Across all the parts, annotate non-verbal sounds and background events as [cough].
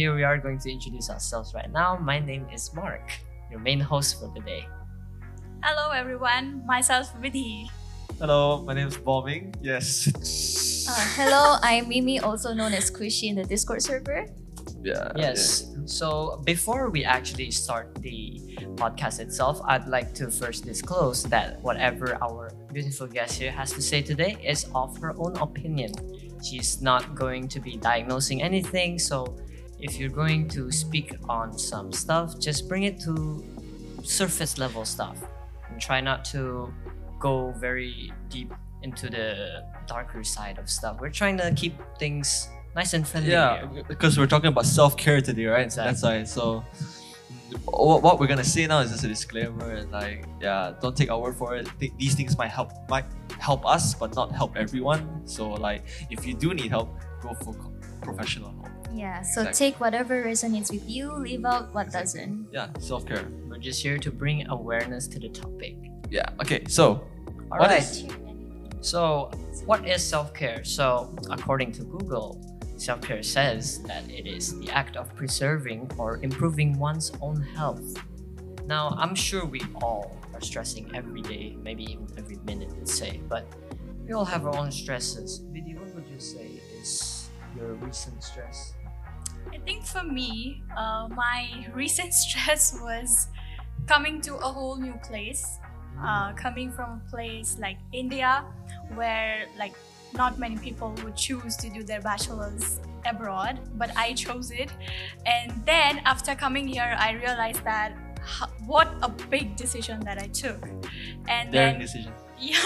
here we are going to introduce ourselves right now. My name is Mark, your main host for the day. Hello everyone, myself Vidhi. Hello, my name is Boming. Yes. Uh, hello, I'm Mimi, also known as Squishy in the Discord server. Yeah. Yes. So before we actually start the podcast itself, I'd like to first disclose that whatever our beautiful guest here has to say today is of her own opinion. She's not going to be diagnosing anything, so if you're going to speak on some stuff, just bring it to surface level stuff and try not to go very deep into the darker side of stuff. We're trying to keep things nice and friendly. Yeah, here. because we're talking about self care today, right? Exactly. That's why. So, what, we're gonna say now is just a disclaimer, and like, yeah, don't take our word for it. Th- These things might help, might help us, but not help everyone. So, like, if you do need help, go for professional help. Yeah, so Exactly. take whatever resonates with you, leave out what Exactly. doesn't. Yeah, self care. We're just here to bring awareness to the topic. Yeah. Okay. So, All What right. is- So, what is self care? So, according to Google, self care says that it is the act of preserving or improving one's own health. Now, I'm sure we all are stressing every day, maybe even every minute, let's say, but we all have our own stresses. Vidhi, what would you say is your recent stress? I think for me, uh, my recent [laughs] stress was coming to a whole new place. Uh, coming from a place like India, where like not many people would choose to do their bachelor's abroad, but I chose it. And then after coming here, I realized that what a big decision that I took. And daring then decision. [laughs] yeah,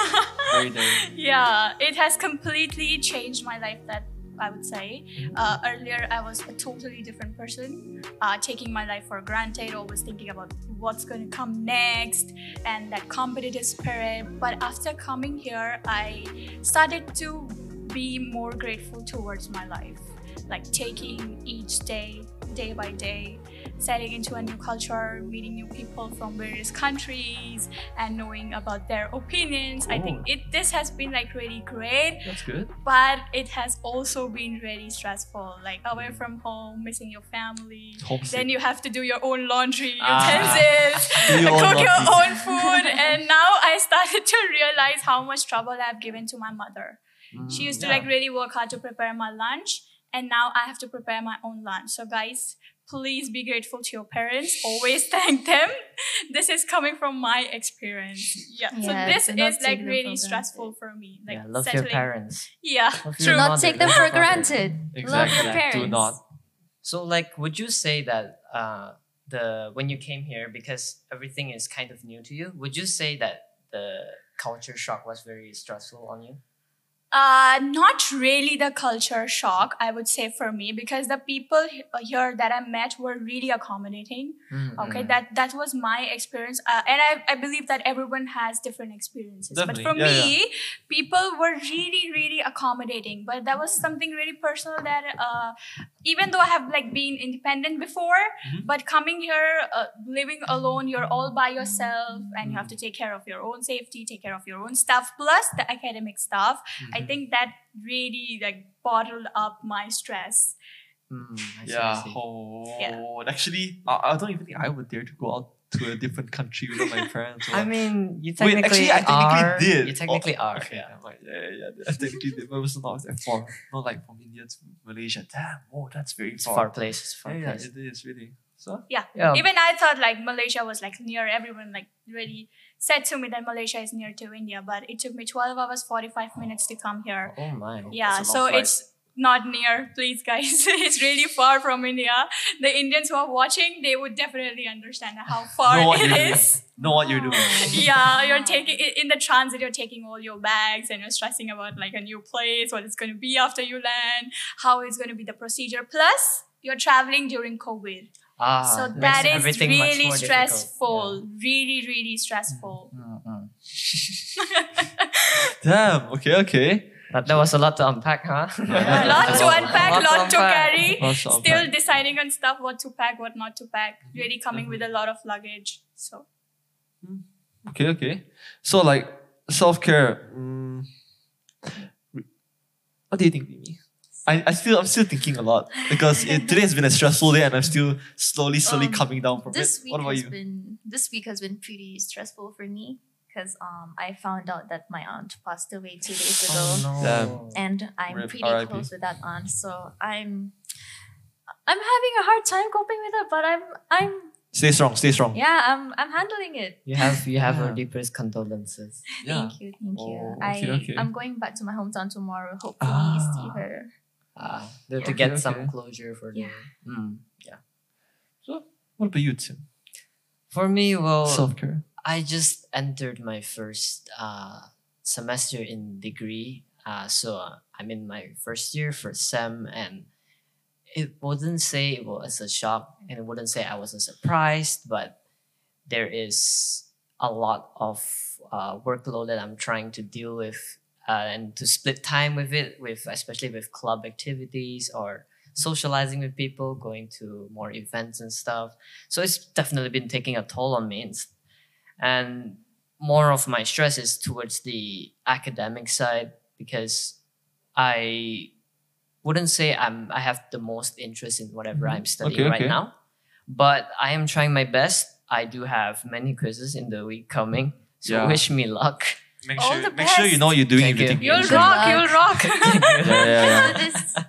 Very daring. yeah, it has completely changed my life. That I would say. Uh, earlier, I was a totally different person, uh, taking my life for granted, always thinking about what's going to come next and that competitive spirit. But after coming here, I started to be more grateful towards my life, like taking each day, day by day, setting into a new culture, meeting new people from various countries, and knowing about their opinions. I think it this has been like really great That's good. but it has also been really stressful like away from home missing your family Homesick. then you have to do your own laundry Ah. utensils [laughs] Do your cook your own food and now i started to realize how much trouble i've given to my mother she used to Mm, Yeah. like really work hard to prepare my lunch and now i have to prepare my own lunch so guys please be grateful to your parents always [laughs] thank them this is coming from my experience yeah, so this is like really stressful for me like yeah, love settling your parents. yeah Love Do True. not mother, take them for your father. granted. Love Exactly. your Do not. So, like, would you say that uh, the when you came here because everything is kind of new to you, would you say that the culture shock was very stressful on you? Uh, not really the culture shock, I would say for me, because the people uh, here that I met were really accommodating. Okay, Mm. that that was my experience, uh, and I, I believe that everyone has different experiences. Definitely, But for yeah, me, people were really really accommodating. But that was something really personal that uh, even though I have like been independent before, Mhm. but coming here, uh, living alone, you're all by yourself, and you have to take care of your own safety, take care of your own stuff, plus the academic stuff. I Mhm. think that really like bottled up my stress. Mm, I see, I Yeah. see. Oh, Yeah. actually, I, I don't even think I would dare to go out to a different country without my parents. or- I mean, you technically Wait, actually, I technically are. did. You technically Oh, are. Okay, yeah. never mind. yeah, yeah, yeah. I technically did, but it was not that far. Not like from India to Malaysia. Damn, oh, that's very It's far. far place. It's far Yeah, yeah, it is really. So Yeah. Yeah. Even I thought like Malaysia was like near. Everyone like really said to me that Malaysia is near to India, but it took me 12 hours 45 minutes to come here. Oh my. Yeah, so flight. it's not near, please guys. [laughs] it's really far from India. The Indians who are watching, they would definitely understand how far know what it doing. is. Know what you're doing. [laughs] yeah, you're taking in the transit. You're taking all your bags, and you're stressing about like a new place, what it's going to be after you land, how it's going to be the procedure. Plus, you're traveling during COVID, Ah, so that is really more difficult. stressful. Really, really stressful. Mm, mm. [laughs] Damn. Okay. Okay. That, that was a lot to unpack, huh? a lot [laughs] to unpack, Lot lot to unpack. carry. To Still unpack. deciding on stuff, what to pack, what not to pack. Mm-hmm. Really coming with a lot of luggage. So Okay. Okay. So like self care. Mm, what do you think, Mimi? I, I feel I'm still thinking a lot because it, today has been a stressful day and I'm still slowly, slowly Um, coming down from this it. week What about has you? been this week has been pretty stressful for me because um I found out that my aunt passed away two days ago, Oh, no. Damn. and I'm Rip, pretty RIP. close with that aunt. So I'm I'm having a hard time coping with it, but I'm I'm Stay strong, stay strong. yeah I'm I'm handling it. You have you have our Yeah. deepest condolences. Yeah. Thank you, thank you. Oh, I okay, okay. I'm going back to my hometown tomorrow. Hopefully, Ah. see her. Uh, to get Okay, some okay. closure for Yeah. the mm. So, what about you, Tim? For me, well, Self care. I just entered my first uh, semester in degree. Uh, so uh, I'm in my first year, first sem, and it wouldn't say it was a shock, and it wouldn't say I wasn't surprised, but there is a lot of uh, workload that I'm trying to deal with, uh, and to split time with it, with especially with club activities or socializing with people, going to more events and stuff. So it's definitely been taking a toll on me. And more of my stress is towards the academic side because I wouldn't say I'm I have the most interest in whatever I'm studying Okay, right okay. now, but I am trying my best. I do have many quizzes in the week coming, so Yeah. wish me luck. [laughs] Make All sure, the make sure you know you're doing Thank everything. You'll you Good rock, luck. you'll rock. [laughs] [laughs] Yeah, yeah, yeah.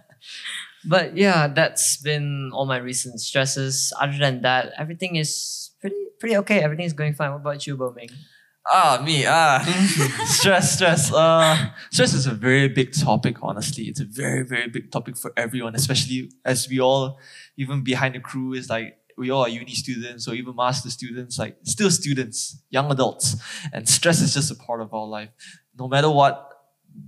But yeah, that's been all my recent stresses. Other than that, everything is pretty pretty okay. Everything is going fine. What about you, Boming? Ah, me, ah. [laughs] stress, stress. Uh, stress is a very big topic, honestly. It's a very, very big topic for everyone, especially as we all, even behind the crew, is like, we all are uni students or even master students, like still students, young adults. And stress is just a part of our life. No matter what,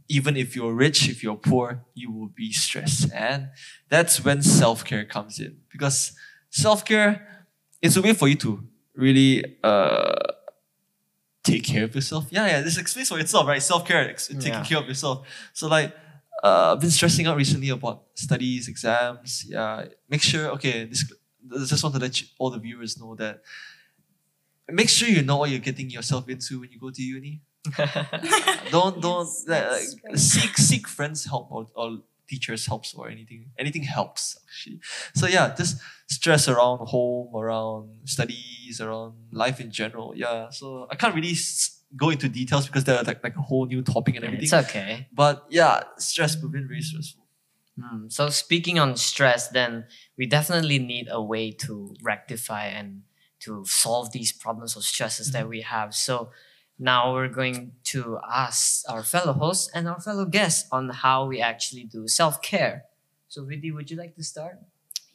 even if you're rich, if you're poor, you will be stressed. And that's when self care comes in. Because self care is a way for you to really uh, take care of yourself. Yeah, yeah, this explains for itself, right? Self care, taking Yeah. care of yourself. So, like, uh, I've been stressing out recently about studies, exams. Yeah, make sure, okay, this, I just want to let you, all the viewers know that make sure you know what you're getting yourself into when you go to uni. [laughs] don't don't Yes, that's like, seek seek friends help or, or teachers helps or anything anything helps actually. So yeah just stress around home around studies around life in general yeah. So i can't really go into details because they're like, like a whole new topic and everything. it's okay. but yeah stress been very stressful Hmm, So speaking on stress, then we definitely need a way to rectify and to solve these problems or stresses that we have. So now we're going to ask our fellow hosts and our fellow guests on how we actually do self-care. So Vidhi, would you like to start?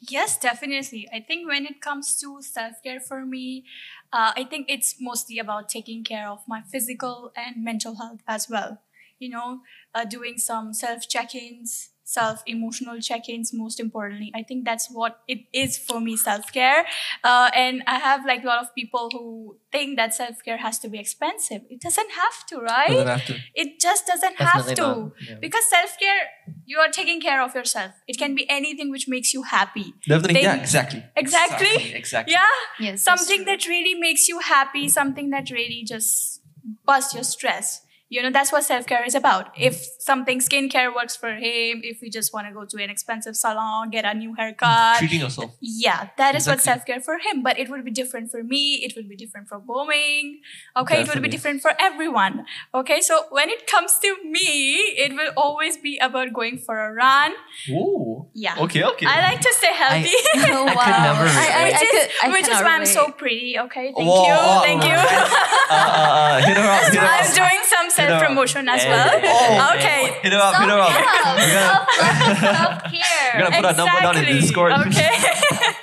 Yes, definitely. I think when it comes to self care for me, uh, I think it's mostly about taking care of my physical and mental health as well. You know, uh, doing some self check ins, self emotional check ins, most importantly. I think that's what it is for me self care. Uh, and I have like a lot of people who think that self care has to be expensive. It doesn't have to, right? doesn't have to It just doesn't Definitely have to. Yeah. Because self care, you are taking care of yourself. It can be anything which makes you happy. definitely yeah exactly Exactly. exactly, exactly. Yeah, yes, something that really makes you happy, something that really just busts your stress. You know, that's what self care is about. If something skincare works for him, if you just want to go to an expensive salon, get a new haircut, treating yourself yeah, that is what self care for him. But it would be different for me. It would be different for Boming. Okay, it would be different for everyone. Okay, so when it comes to me, it will always be about going for a run. Ooh. Yeah. okay okay I like to stay healthy. [laughs] oh, I could never I, I, which I is, could, I which is cannot why I'm so pretty. Okay, thank Whoa, you, oh, thank oh. you. uh, uh, uh, hit her up hit her I'm doing some Hit her self-promotion as well. Oh, okay. hit her up hit her up We're gonna- Self-care. We're gonna put our number down in Exactly. Discord. Okay. [laughs]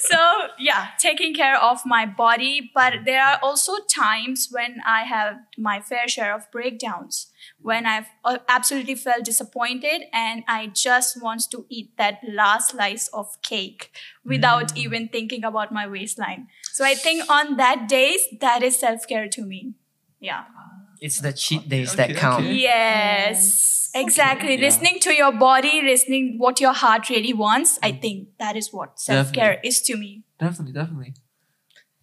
so yeah, taking care of my body, but there are also times when I have my fair share of breakdowns. When I've uh, absolutely felt disappointed and I just want to eat that last slice of cake without even thinking about my waistline. So I think on that days, that is self care to me. Yeah. It's the cheat days Okay, that count. okay. Yes, exactly. yeah. Listening to your body, listening what your heart really wants. I think that is what self care Definitely. is to me. definitely definitely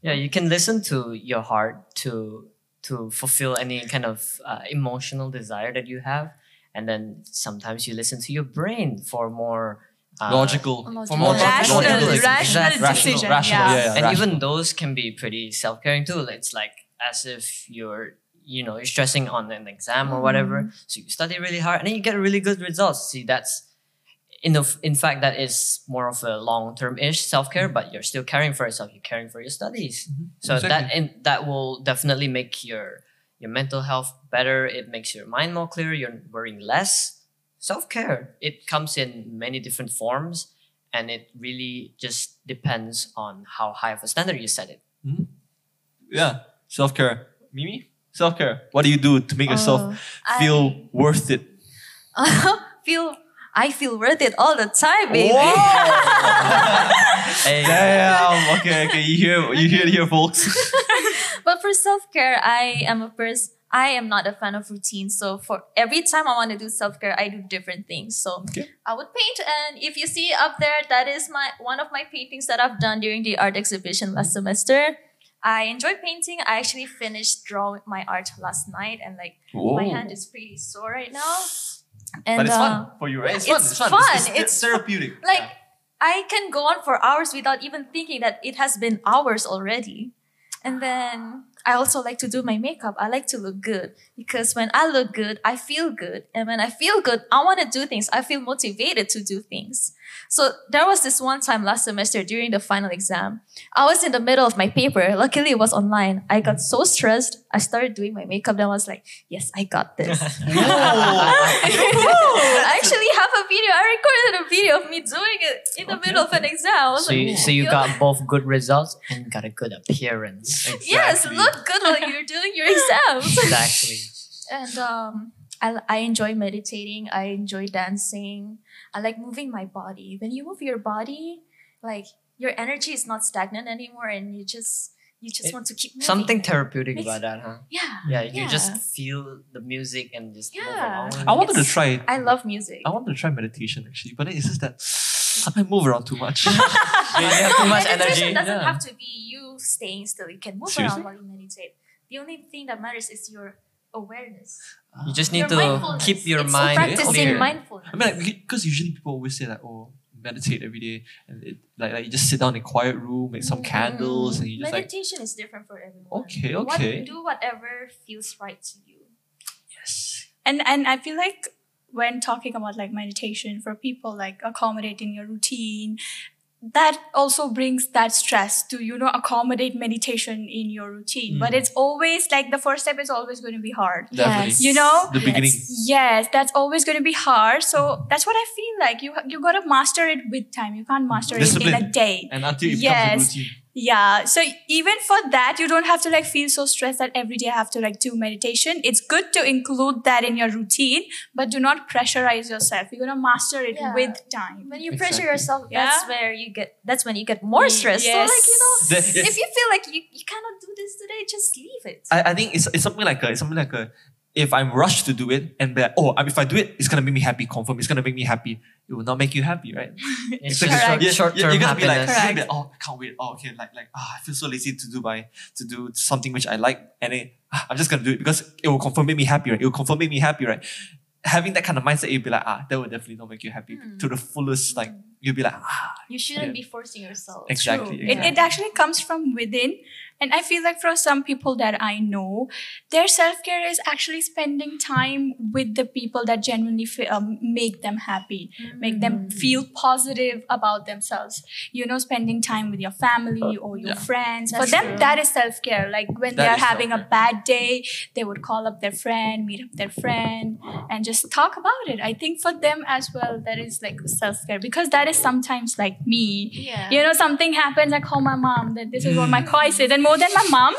Yeah, you can listen to your heart to to fulfill any kind of uh, emotional desire that you have, and then sometimes you listen to your brain for more uh, Logical. for more Rational- logical rational exactly. decision, rational, yeah. yeah, yeah, and rational. even those can be pretty self-caring too it's like as if you're you know you're stressing on an exam or whatever mm-hmm. so you study really hard and then you get really good results. See that's in of in fact that is more of a long-term ish self-care mm-hmm. but you're still caring for yourself you're caring for your studies. Mm-hmm. So that Exactly. and that will definitely make your your mental health better. It makes your mind more clear. You're worrying less. Self-care it comes in many different forms and it really just depends on how high of a standard you set it. Yeah. Self care. Mimi? Self care. What do you do to make yourself Oh, feel worth it? I [laughs] feel I feel worth it all the time, baby. [laughs] Hey, Damn. Okay, okay. You hear you hear it here, folks. [laughs] but for self care, I am a person. I am not a fan of routine. So for every time I want to do self care, I do different things. So Okay. I would paint, and if you see up there, that is my one of my paintings that I've done during the art exhibition last semester. I enjoy painting. I actually finished drawing my art last night, and like my hand is pretty sore right now. And But it's uh, fun for you, right? It's, fun. it's fun. It's, it's, It's therapeutic. [laughs] like I can go on for hours without even thinking that it has been hours already. And then I also like to do my makeup. I like to look good because when I look good, I feel good. And when I feel good, I want to do things. I feel motivated to do things. So there was this one time last semester during the final exam. I was in the middle of my paper. Luckily, it was online. I got so stressed. I started doing my makeup. Then I was like, yes, I got this. [laughs] [laughs] I actually have a video. I recorded a video of me doing it in the Okay, middle of an exam. So you, so you "Yo, got both good results and got a good appearance [laughs] yes, look good while you're doing your exams. exactly and um, I, I enjoy meditating. I enjoy dancing. I like moving my body. When you move your body, like your energy is not stagnant anymore, and you just you just It- want to keep moving. something therapeutic Makes- about that huh Yeah, yeah you Yeah. just feel the music and just Yeah. along I wanted to try. I love music. I wanted to try meditation actually, but it's just that I move around too much. you have no, too much meditation energy doesn't Yeah. have to be you staying still. You can move Seriously? around while you meditate. The only thing that matters is your awareness. you just Your need to keep your it's mind practicing clear mindfulness. I mean, like, because usually people always say that, oh, meditate every day, and it, like, like you just sit down in a quiet room, make some candles, mm-hmm. and you just like, meditation is different for everyone. Okay, What- okay. do whatever feels right to you. yes, and and i feel like when talking about like meditation for people like accommodating your routine that also brings that stress to you know accommodate meditation in your routine but Mm. it's always like the first step is always going to be hard definitely. Yes. You know? the beginning. yes that's always going to be hard so that's what i feel like you you got to master it with time you can't master it in a day And until it Yes. becomes a routine. Yeah. So even for that, you don't have to like feel so stressed that every day I have to like do meditation. It's good to include that in your routine, but do not pressurize yourself. You're gonna master it Yeah. with time. When you Exactly. pressure yourself, Yeah. that's where you get. That's when you get more Ye- stressed. So like you know, The- yes. if you feel like you, you cannot do this today, just leave it. I, I think it's, it's something like a it's something like a if I'm rushed to do it and be like, oh, if I do it, it's gonna make me happy. Confirm, it's gonna make me happy. It will not make you happy, right? [laughs] it's like just Correct. you're, short term you're gonna be like, happiness you're gonna be like, oh, I can't wait. Oh, okay, like like ah, I feel so lazy to do my to do something which I like, and then ah, I'm just gonna do it because it will confirm make me happy, right? It will confirm make me happy, right? Having that kind of mindset, you'll be like, ah, that will definitely not make you happy Hmm. to the fullest. Like you'll be like, ah, You shouldn't Yeah. be forcing yourself. exactly. True. It, it actually comes from within. And I feel like for some people that I know, their self care is actually spending time with the people that genuinely fe- um, make them happy, make them mm. feel positive about themselves. You know, spending time with your family uh, or your Yeah. friends. That's for them, true. that is self care. Like when That they are having a self-care. bad day, they would call up their friend, meet up their friend, and just talk about it. I think for them as well, that is like self care because that is sometimes like me Yeah. you know something happens i call my mom that this is what my mm. crisis and more than my mom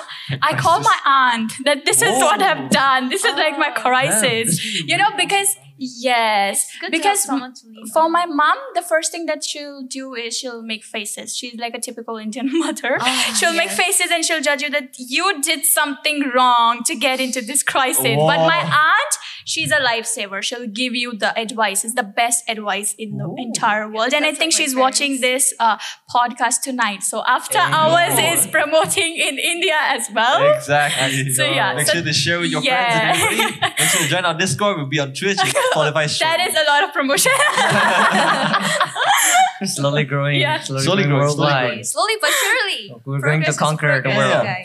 i call my aunt that this is what i've done. This is like my Oh. crisis. you know because yes good because to to for my mom the first thing that she'll do is she'll make faces. She's like a typical indian [laughs] mother. Ah, she'll make faces and she'll judge you that you did something wrong to get into this crisis. But my aunt she's a lifesaver. She'll give you the advice. It's the best advice in the Ooh. entire world. And I think like my she's watching this uh, podcast tonight. So after Hey, hours is promoting in India as well. Exactly. So, yeah, Make so- sure to share with your Yeah. friends and everybody. Make sure to join our Discord. We'll be on Twitch. Qualify [laughs] That is a lot of promotion. [laughs] slowly growing, Yeah. slowly, Slowly growing growing, slowly worldwide. growing. Slowly but surely. We're going to conquer the world. Yeah.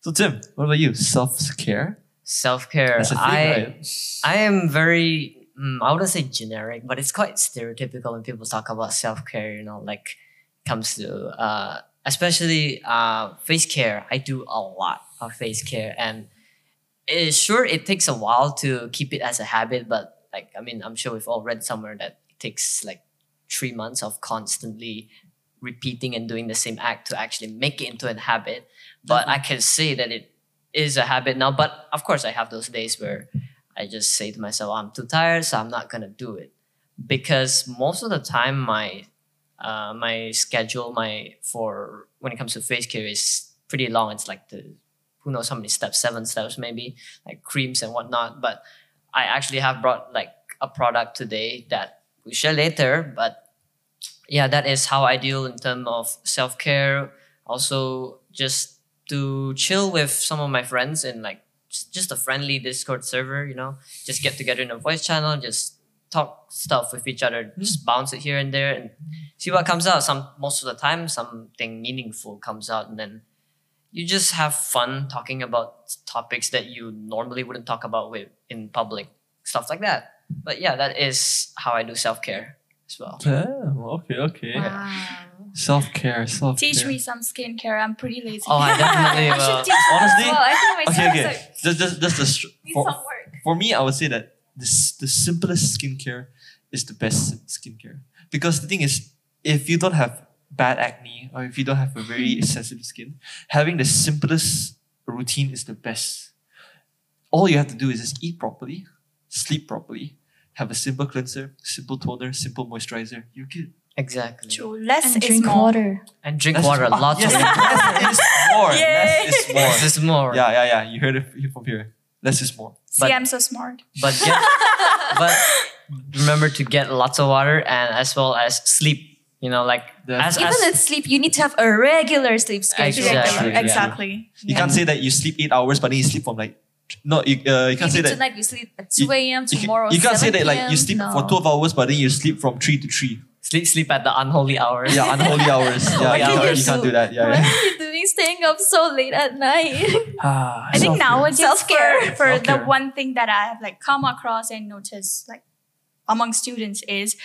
So Tim, what about you? Self care. Self care. That's a thing, I right? I am very mm, I wouldn't say generic, but it's quite stereotypical when people talk about self care. You know, like comes to uh, especially uh, face care. I do a lot of face care, and it, sure it takes a while to keep it as a habit. But like I mean, I'm sure we've all read somewhere that it takes like three months of constantly repeating and doing the same act to actually make it into a habit. But I can say that it is a habit now. But of course, I have those days where I just say to myself, I'm too tired, so I'm not gonna do it. Because most of the time, my uh, my schedule, my for when it comes to face care is pretty long. It's like the who knows how many steps, seven steps maybe, like creams and whatnot. But I actually have brought like a product today that we share later. But yeah, that is how I deal in terms of self care. Also, just to chill with some of my friends in like just just a friendly Discord server, you know, just get together in a voice channel, just talk stuff with each other, hmm. just bounce it here and there and see what comes out. Some most of the time something meaningful comes out and then you just have fun talking about topics that you normally wouldn't talk about with in public, stuff like that. But yeah, that is how I do self care as well. Damn, okay, okay. Wow. Self care, self care. Teach me some skincare. I'm pretty lazy. Oh, I [laughs] definitely I will. should teach Honestly? well. I think my Okay, okay. like, Just, just, just the str- for, some work. for me, I would say that this the simplest skincare is the best skincare because the thing is, if you don't have bad acne or if you don't have a very [laughs] sensitive skin, having the simplest routine is the best. All you have to do is just eat properly, sleep properly, have a simple cleanser, simple toner, simple moisturizer. You're good. Exactly. True. Less And is drink more. water. And drink Less- water, ah, lots yes, of water. [laughs] less is more. Yay. Less is [laughs] more. Less is more. Yeah, yeah, yeah. You heard it from here. Less is more. See, But- I'm so smart. But get, [laughs] but remember to get lots of water and as well as sleep. You know, like as, Even as with sleep, you need to have a regular sleep schedule. Exactly, yeah. Exactly. You can't say that you sleep eight hours, but then you sleep from like no. You, uh, you can't say that. tonight we sleep at 2 a.m. Tomorrow you can't say that like you sleep No. for twelve hours, but then you sleep from three to three. Sleep sleep at the unholy hours. Yeah, unholy hours. [laughs] Yeah, What you, can can't, you you can't do? do that. Yeah, What yeah. are you doing staying up so late at night? Ah, [laughs] I think self-care. nowadays Self-care. for, for the Self-care. one thing that I have like come across and noticed like among students is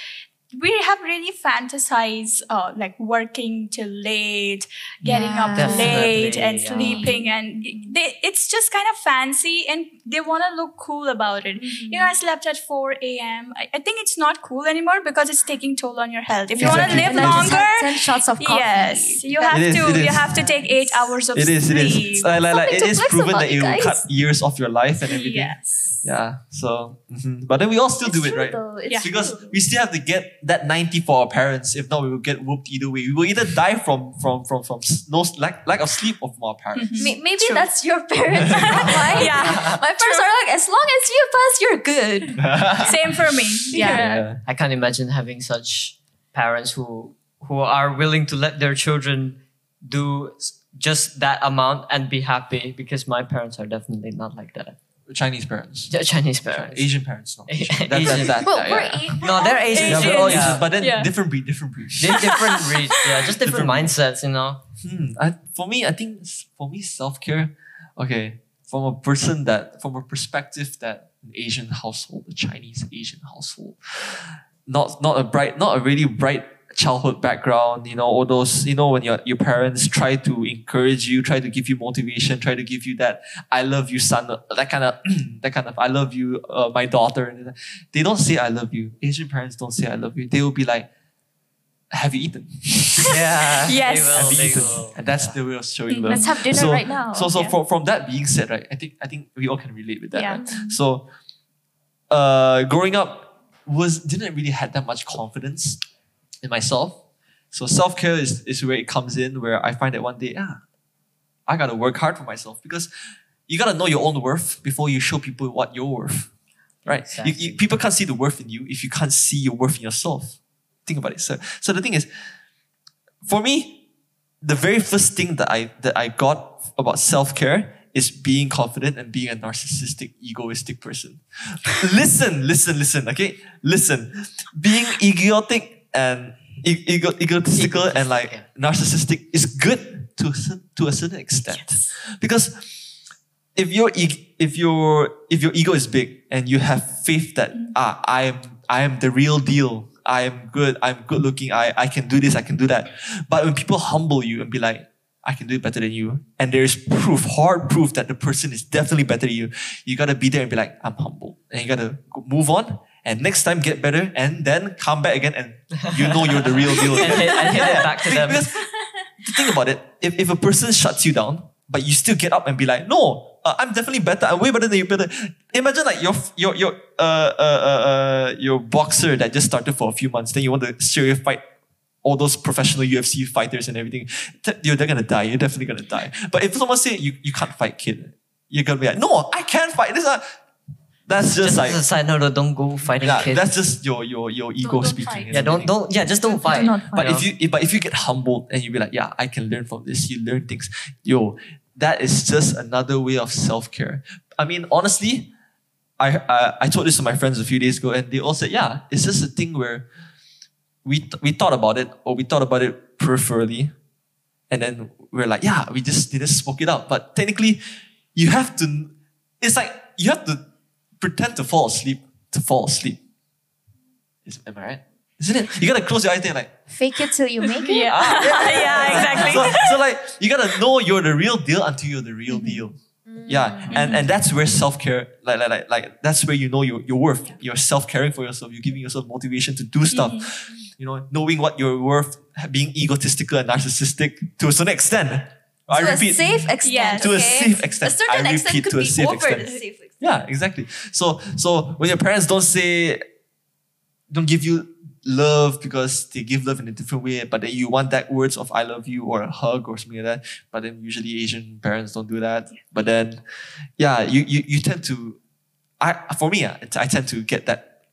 we have really fantasized uh, like working till late, getting Yeah. up late and yeah. sleeping and they, it's just kind of fancy and they want to look cool about it. You know, I slept at 4 a.m. I, I think it's not cool anymore because it's taking toll on your health. If you want to live And longer, 10 shots of coffee. yes, you have It is, to you have to take eight hours of It is. Sleep. is. Like, like, like, Something it to is flex proven that you guys. cut years off your life and everything. Yes. Yeah. So, mhm. but then we all still It's do it, right? though, it's Yeah. Because true. we still have to get that 90 for our parents. If not, we will get whooped either way. We will either die from from from from no s- lack, lack of sleep of from our parents. Mhm. Maybe True. that's your parents, [laughs] not [laughs] mine. Yeah. My parents are like, as long as you pass, you're good. [laughs] Same for me. Yeah. Yeah. I can't imagine having such parents who who are willing to let their children do just that amount and be happy because my parents are definitely not like that. Chinese parents. Ch- Chinese parents. Asian parents, no. Asian. [laughs] That, that, that, Well, that, we're yeah. Asian. No, they're Asian. Yeah, Asian. we're all Yeah. Asian, but then Yeah. different breed, different breed. They're different breeds. Yeah, just different, Different mindsets, you know. Hmm. I, for me, I think for me, self care. Okay, from a person that, from a perspective that an Asian household, a Chinese Asian household, not not a bright, not a really bright childhood background. You know, all those. You know, when your your parents try to encourage you, try to give you motivation, try to give you that "I love you, son," that kind of [clears throat] that kind of "I love you, uh, my daughter." They don't say "I love you." Asian parents don't say "I love you." They will be like, "Have you eaten?" [laughs] Yeah. [laughs] Yes. They will, Have you they eaten? will. And that's the way of showing love. Let's have dinner So- right now. So so Yeah. from, from that being said, right, I think I think we all can relate with that. Yeah. Right? So uh growing up was didn't really had that much confidence in myself. So self-care is, is where it comes in where I find that one day, ah, I gotta work hard for myself because you gotta know your own worth before you show people what you're worth. right? You, Exactly. you, people can't see the worth in you if you can't see your worth in yourself. Think about it. So, so the thing is, for me, the very first thing that I that I got about self care is being confident and being a narcissistic, egoistic person. [laughs] listen, listen, listen. Okay, listen. Being egotic and ego, egotistical and like yeah. narcissistic is good to a to a certain extent. Because if your if your if your ego is big and you have faith that ah I am I am the real deal I am good I'm good looking I I can do this I can do that. But when people humble you and be like I can do it better than you and there is proof hard proof that the person is definitely better than you you gotta be there and be like I'm humble. And you gotta move on and next time get better and then come back again and you know you're the real deal [laughs] and hit, and hit it back to them. because think about it. If, if a person shuts you down, but you still get up and be like, no, uh, I'm definitely better. I'm way better than you. Better. Imagine like your your your uh, uh, uh, uh, your boxer that just started for a few months. Then you want to away fight all those professional UFC fighters and everything. You're they're gonna die. You're definitely gonna die. But if someone say you, you can't fight, kid, you're gonna be like, no, I can fight. This is that's just, Just like as a side note, don't go fighting yeah, kids. that's just your your your ego don't speaking. fight. and yeah, don't don't yeah, just don't fight. not But you if you if, but if you get humbled and you be like, yeah, I can learn from this, you learn things. Yo, that is just another way of self care. I mean, honestly, I, I I told this to my friends a few days ago, and they all said, yeah, it's just a thing where we th- we thought about it or we thought about it peripherally, and then we're like, yeah, we just didn't spoke it out. But technically, you have to. It's like you have to pretend to fall asleep to fall asleep. Is, am I right? Isn't it? You gotta close your eyes and like. Fake it till you make it. [laughs] Yeah, [laughs] Ah, [laughs] yeah, exactly. So, so like you gotta know you're the real deal until you're the real deal. Yeah, and and that's where self care, like, like like like that's where you know your your worth. You're self caring for yourself. You're giving yourself motivation to do stuff. You know, knowing what you're worth, being egotistical and narcissistic to a certain extent. I repeat, to a safe extent. Yes. To a okay? safe extent. A certain I extent could to a be safe over extent. the safe extent. Yeah, exactly. So so when your parents don't say don't give you love because they give love in a different way, but then you want that words of I love you or a hug or something like that. But then usually Asian parents don't do that. But then yeah, you you, you tend to I for me, ah, I tend to get that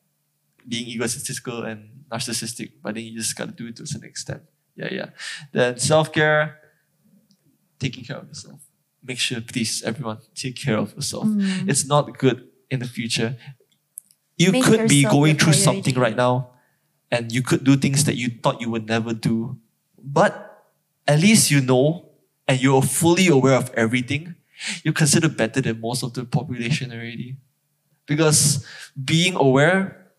being egotistical and narcissistic, but then you just gotta do it to a certain extent. Yeah, yeah. Then self-care, taking care of yourself. Make sure, please, everyone, take care of yourself. It's not good in the future. You Make could be going through something right now, and you could do things that you thought you would never do. But at least you know, and you're fully aware of everything. You're considered better than most of the population already. Because being aware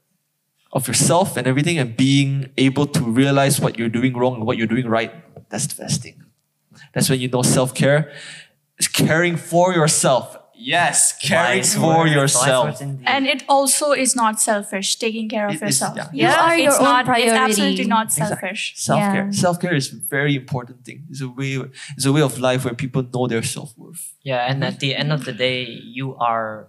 of yourself and everything and being able to realize what you're doing wrong and what you're doing right, that's the best thing. That's when you know self care caring for yourself. Yes, caring Wise for words, yourself. And it also is not selfish, taking care of It is- yourself. yeah. You are your it's own not, It's absolutely not Exactly. selfish. Self care. Yeah. Self care is a very important thing. It's a way. It's a way of life where people know their self worth. Yeah, and at the end of the day, you are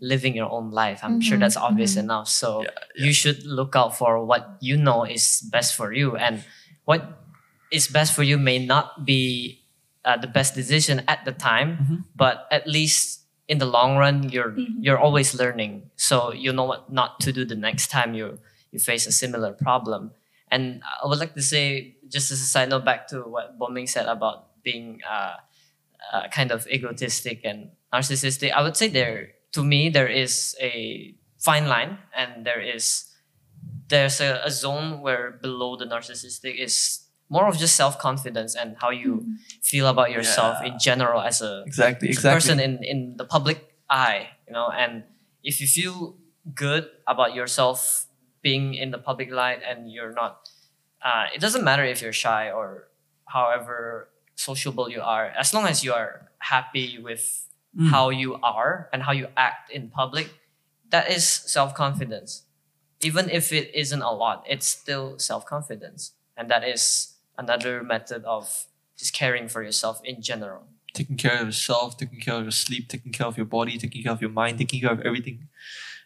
living your own life. I'm sure Mhm, that's obvious enough. So you should look out for what you know is best for you, and what is best for you may not be uh, the best decision at the time, but at least in the long run, you're you're always learning. So you know what not to do the next time you you face a similar problem. And I would like to say, just as a side note, back to what Boming said about being. Uh, uh, kind of egotistic and narcissistic. I would say there, to me, there is a fine line, and there is there's a, a zone where below the narcissistic is more of just self confidence and how you feel about yourself in general as a Exactly. Exactly. person in in the public eye, you know. And if you feel good about yourself being in the public light and you're not, uh, it doesn't matter if you're shy or however sociable you are, as long as you are happy with Mm. how you are and how you act in public, that is self confidence. Even if it isn't a lot, it's still self confidence, and that is another method of just caring for yourself in general. taking care of yourself, taking care of your sleep, taking care of your body, taking care of your mind, taking care of everything.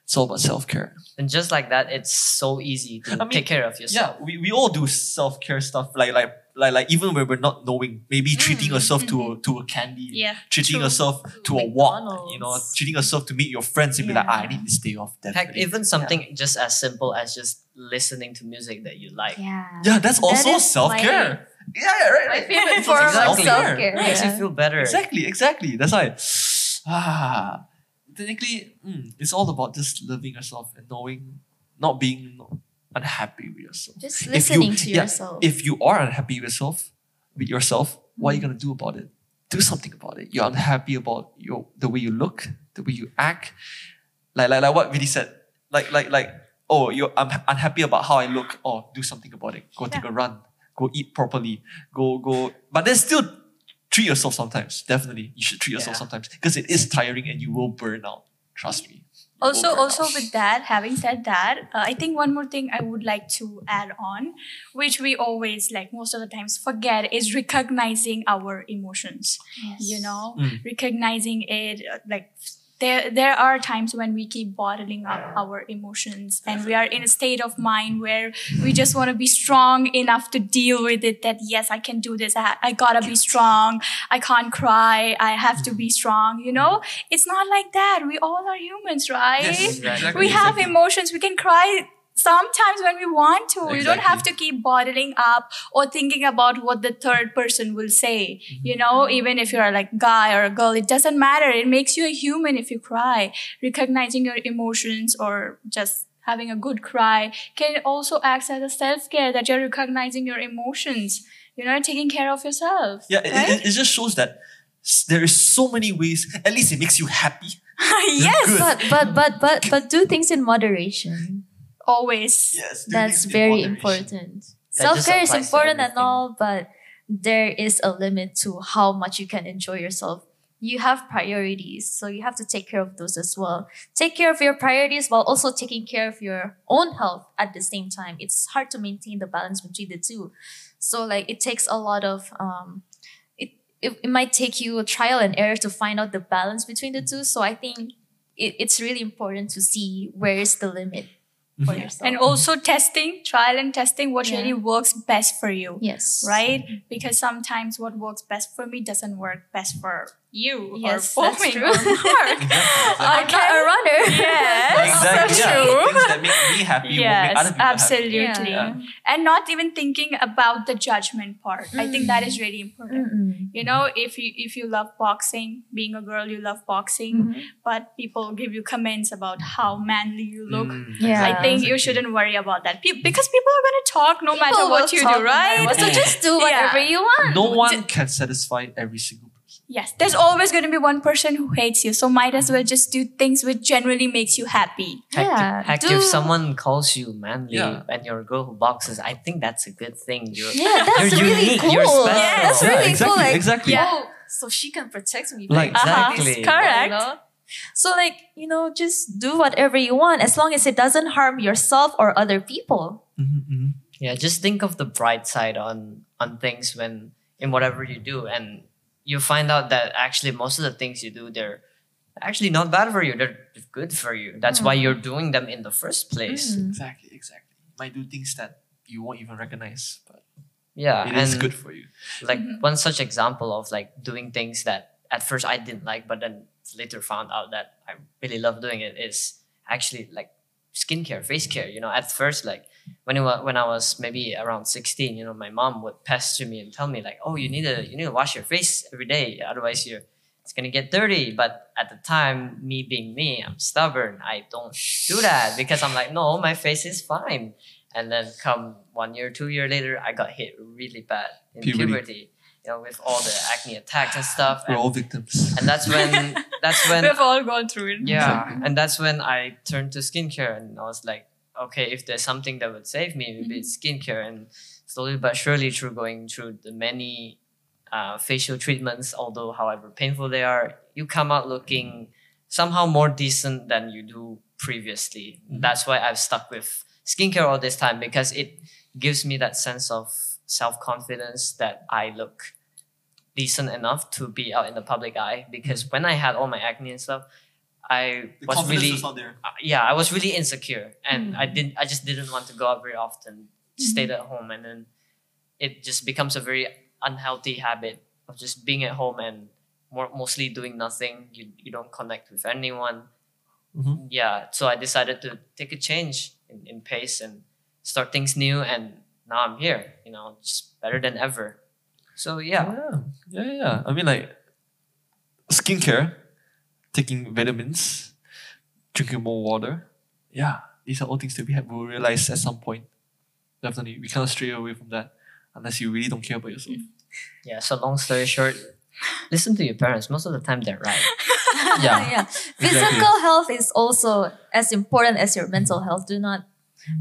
It's all about self care. And just like that, it's so easy to I mean, take care of yourself. Yeah, we, we all do self care stuff like like like like even when we're not knowing, maybe treating Mm, yourself to a to a candy, Yeah. treating true. yourself to a walk, you know, treating yourself to meet your friends and be like, ah, I need this day off. Heck, Definitely. even something just as simple as just listening to music that you like. Yeah. yeah, that's also is self care. Yeah, right, My right. favorite It's form of Exactly. self care. It makes you feel better. Exactly, exactly. That's why. Ah, technically, mm, it's all about just loving yourself and knowing, not being unhappy with yourself. Just If you- listening to yeah, yourself. If you are unhappy with yourself, with yourself, what are you mm. gonna do about it? Do something about it. You're unhappy about your the way you look, the way you act. Like like like what Vidhi said. Like like like oh you're I'm unhappy about how I look. Oh, do something about it. Go take a run. Go eat properly. Go go. But then still treat yourself sometimes. Definitely, you should treat yourself Yeah. sometimes because it is tiring and you will burn out. Trust me. You will also burn also with that having said that uh, i think one more thing i would like to add on which we always like most of the times forget is recognizing our emotions. You know? Mm. recognizing it uh, like there there are times when we keep bottling up our emotions and we are in a state of mind where we just want to be strong enough to deal with it that yes i can do this. I, I gotta be strong. I can't cry. I have to be strong you know? It's not like that. We all are humans right? Yes, Exactly. we have emotions. We can cry sometimes when we want to you don't have to keep bottling up or thinking about what the third person will say Mm-hmm. you know even if you're like guy or a girl it doesn't matter it makes you a human if you cry recognizing your emotions or just having a good cry can also act as a self-care that you're recognizing your emotions you know taking care of yourself Yeah, it, right? it, it just shows that there is so many ways. At least it makes you happy. [laughs] yes But but but but but do things in moderation. Always Yes, That's very important. Self care is important and all, but there is a limit to how much you can enjoy yourself. You have priorities, so you have to take care of those as well. Take care of your priorities while also taking care of your own health at the same time. It's hard to maintain the balance between the two. So like it takes a lot of um it, it, it might take you a trial and error to find out the balance between the two. So I think it, it's really important to see where is the limit for yourself. and also testing trial and testing what Yeah. really works best for you yes. right? Mm-hmm. Because sometimes what works best for me doesn't work best for you Yes, or for that's me true. Mark. [laughs] I'm not a runner. [laughs] Yes, Exactly. so yeah. true. Things that make me happy will make Yes, other people absolutely. happy. Yeah. And not even thinking about the judgment part. I think that is really important. Mm-mm. You know, if you if you love boxing, being a girl, you love boxing, Mhm. but people give you comments about how manly you look. Mm, Yeah. I think you shouldn't worry about that Pe- because people are going to talk no matter what you talk do, no right? what, So just do [laughs] whatever Yeah. you want. No one can satisfy every single person. Yes, there's always going to be one person who hates you, so might as well just do things which generally makes you happy. Heck, Yeah, heck do- if someone calls you manly Yeah. and you're a girl who boxes, I think that's a good thing. You're, Yeah, that's You're really unique, cool. you're special. Yeah, that's Yeah, really exactly, cool. Like, exactly. Yeah. oh, so she can protect me. Like, from Uh-huh. Exactly. Correct. you know? So like you know, just do whatever you want as long as it doesn't harm yourself or other people. Mhm, mhm. Yeah, just think of the bright side on on things when in whatever you do, and you find out that actually most of the things you do they're actually not bad for you. They're good for you. That's why you're doing them in the first place. Mm. Exactly, exactly. Might do things that you won't even recognize, but Yeah, it and is good for you. like Mhm. one such example of like doing things that at first I didn't like, but then later found out that I really love doing it is actually like skincare, face care. You know, at first like when it was, when I was maybe around sixteen, you know, my mom would pester me and tell me like, oh, you need to you need to wash your face every day, otherwise you're it's gonna get dirty. But at the time, me being me, I'm stubborn. I don't do that because I'm like, no, my face is fine. And then come one year, two year later, I got hit really bad in Puberty. puberty. You know, with all the acne attacks and stuff. We're And, all victims. and that's when [laughs] that's when We've all gone through it. yeah, and that's when I turned to skincare, and I was like, okay, if there's something that would save me, maybe it's skincare. And slowly but surely, through going through the many uh, facial treatments, although however painful they are, you come out looking somehow more decent than you do previously. Mhm. That's why I've stuck with skincare all this time because it gives me that sense of self confidence that I look decent enough to be out in the public eye. Because when I had all my acne and stuff, I The was really there. uh, yeah, I was really insecure, and Mm. I didn't. I just didn't want to go out very often. Just stayed at home, and then it just becomes a very unhealthy habit of just being at home and more, mostly doing nothing. You, you don't connect with anyone. Mhm. Yeah, so I decided to take a change in, in pace and start things new. And now I'm here, you know, just better than ever. So yeah, Yeah, yeah, yeah. I mean, like skincare, taking vitamins, drinking more water. Yeah, these are all things that we have will realize at some point. Definitely, we cannot stray away from that unless you really don't care about yourself. yeah. So long story short, listen to your parents. Most of the time, they're right. [laughs] Yeah. yeah. Physical health is also as important as your mental health. Do not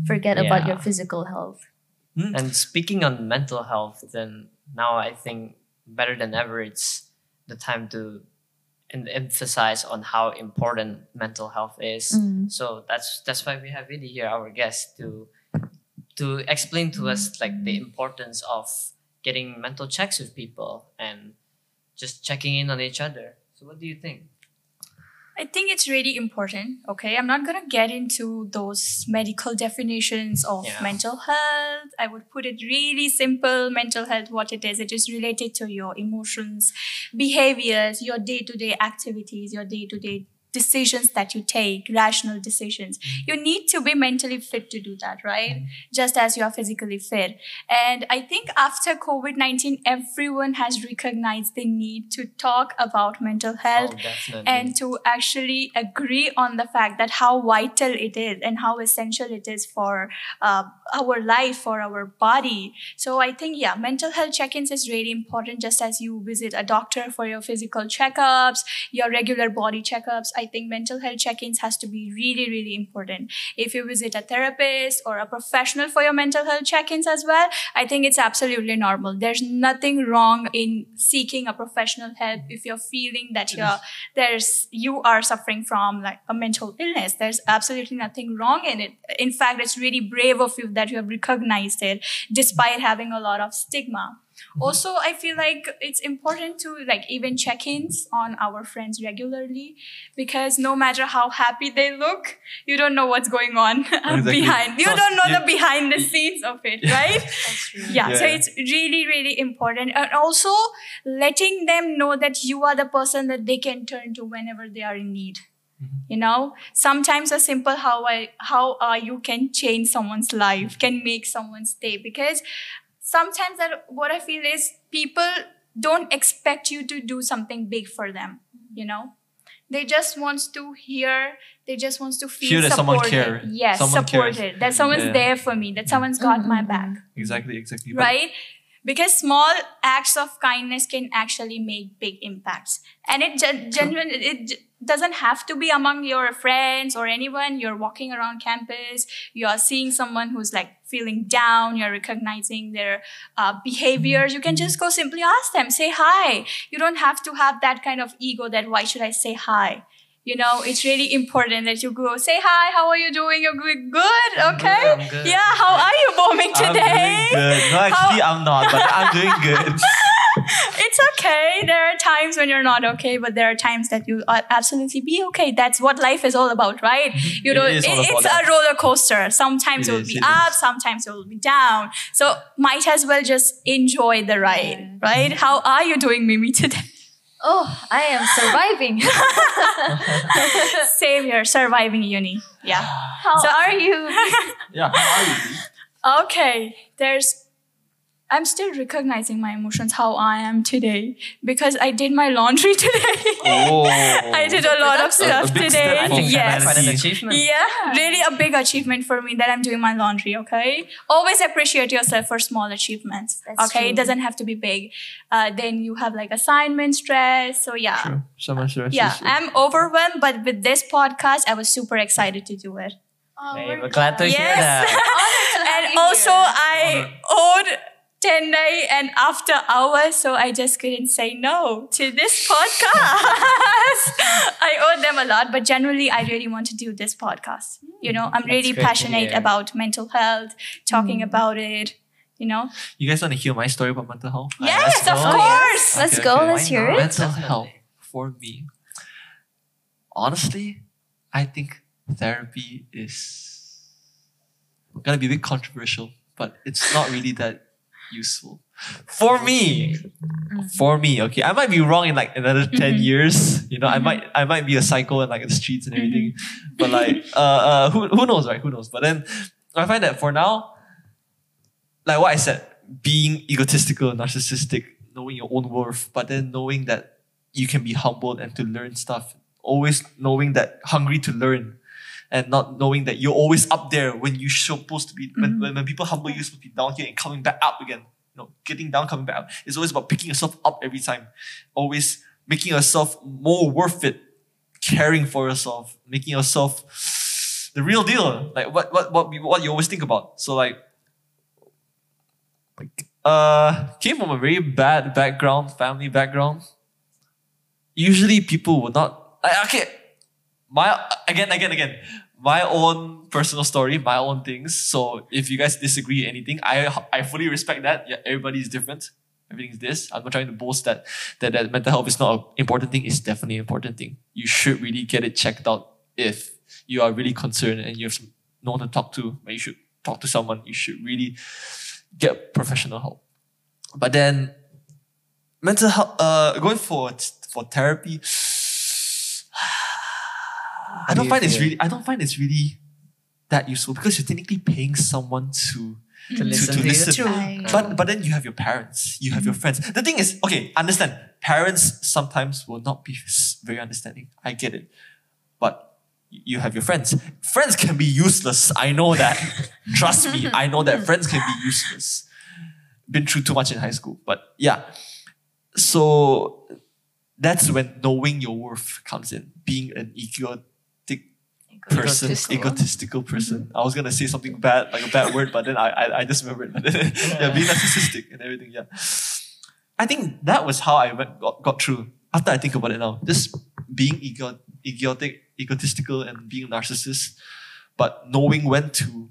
forget about your physical health. And speaking on mental health, then now I think better than ever, it's the time to em- emphasize on how important mental health is. Mm. So that's that's why we have Vidhi here, our guest, to to explain to us like the importance of getting mental checks with people and just checking in on each other. So what do you think? I think it's really important. Okay, I'm not gonna get into those medical definitions of Yeah. mental health. I would put it really simple. Mental health, what it is, it is related to your emotions, behaviors, your day-to-day activities, your day-to-day decisions that you take, rational decisions. You need to be mentally fit to do that, right? Just as you are physically fit. And I think after COVID 19, everyone has recognized the need to talk about mental health Oh, and to actually agree on the fact that how vital it is and how essential it is for uh, our life, for our body. So I think, yeah, mental health check-ins is really important. Just as you visit a doctor for your physical checkups, your regular body checkups, I think mental health check-ins has to be really, really important. If you visit a therapist or a professional for your mental health check-ins as well, I think it's absolutely normal. There's nothing wrong in seeking a professional help if you're feeling that you're there's you are suffering from like a mental illness there's absolutely nothing wrong in it in fact it's really brave of you that you have recognized it despite having a lot of stigma also i feel like it's important to like even check-ins on our friends regularly because no matter how happy they look you don't know what's going on [laughs] Exactly. behind. You So- don't know yeah. the behind the scenes of it right? [laughs] True. yeah, so it's really really important. And also letting them know that you are the person that they can turn to whenever they are in need. You know? Sometimes a simple how i how uh, you can change someone's life can make someone's day because sometimes that what i feel is people don't expect you to do something big for them you know? They just wants to hear they just wants to feel Hear that someone supported. yes Someone cares. supported. That someone's Yeah. there for me. That someone's got my back. Exactly, exactly. But right because small acts of kindness can actually make big impacts. And it gen- genuine it doesn't have to be among your friends or anyone. You're walking around campus you're seeing someone who's like feeling down you're recognizing their uh, behaviors. You can just go simply ask them say hi. You don't have to have that kind of ego that why should i say hi you know it's really important that you go say hi how are you doing you're doing good I'm okay good, I'm good. yeah how are you Boming [laughs] today? I'm today doing good. No, actually, I'm not, but I'm doing good. [laughs] it's okay. There are times when you're not okay, but there are times that you uh, absolutely be okay. That's what life is all about, right? You know, is it- it's that. a roller coaster. Sometimes It it will be it up, is. sometimes it will be down. So might as well just enjoy the ride, right? How are you doing, Mimi, today? [laughs] Oh, I am surviving. [laughs] Same here, surviving uni. Yeah. How So- are you? [laughs] Yeah, how are you? Okay, there's. I'm still recognizing my emotions, how I am today, because I did my laundry [laughs] today. Oh. I did a lot of That's a- stuff a today. step I think yes. that's quite an achievement. Yeah, really a big achievement for me that I'm doing my laundry, okay? Always appreciate yourself for small achievements, That's okay? true. It doesn't have to be big. Uh, then you have like assignment stress. So, yeah. True. Someone stress Yeah, I'm overwhelmed, but with this podcast, I was super excited to do it. Hey, we're glad to hear Yes. that. [laughs] and also, I owed Tendai and after hours, so I just couldn't say no to this podcast. [laughs] I owe them a lot, but generally, I really want to do this podcast. You know, I'm That's really passionate about mental health, talking mm. about it. You know, You guys want to hear my story about mental health? yes, let's of go. course. Let's Okay, go. okay. Let's Why hear not? it. Mental Definitely. health for me. Honestly, I think therapy is gonna be a bit controversial, but it's not really that useful. For me, for me, okay, I might be wrong in like another 10 Mhm. years. You know, I Mhm. might I might be a psycho in like the streets and everything. But like [laughs] uh, uh who who knows, right? Who knows? But then I find that for now, like what I said, being egotistical, narcissistic, knowing your own worth, but then knowing that you can be humbled and to learn stuff. Always knowing that hungry to learn and not knowing that you're always up there when you're supposed to be when, Mhm. when, when people humble you, you're supposed to be down here and coming back up again. You know, getting down, coming back up. It's always about picking yourself up every time. Always making yourself more worth it, caring for yourself, making yourself the real deal. Like what what what what you always think about. So like uh came from a very bad background, family background. Usually people would not I- okay. My again, again, again, my own personal story, my own things. So if you guys disagree anything, I I fully respect that. Yeah, everybody is different. Everything's this. I'm not trying to boast that that, that mental health is not an important thing. It's definitely an important thing. You should really get it checked out if you are really concerned and you have no one to talk to. But you should talk to someone. You should really get professional help. But then mental health, uh, going for for therapy. I do don't find it's really. I don't find it's really that useful because you're technically paying someone to To listen to you. listen. True. But but then you have your parents, you have your mm-hmm. friends. The thing is, okay, understand. Parents sometimes will not be very understanding. I get it, but you have your friends. Friends can be useless. I know that. [laughs] Trust me, I know that friends can be useless. Been through too much in high school, but yeah. So that's when knowing your worth comes in. Being an egotic person, Egotistical. egotistical person. I was gonna say something bad, like a bad word, but then I I, I just remembered. But then, [laughs] yeah, being narcissistic and everything. Yeah, I think that was how I went, got, got through. After I think about it now, just being ego, egotic, egotistical, and being a narcissist, but knowing when to.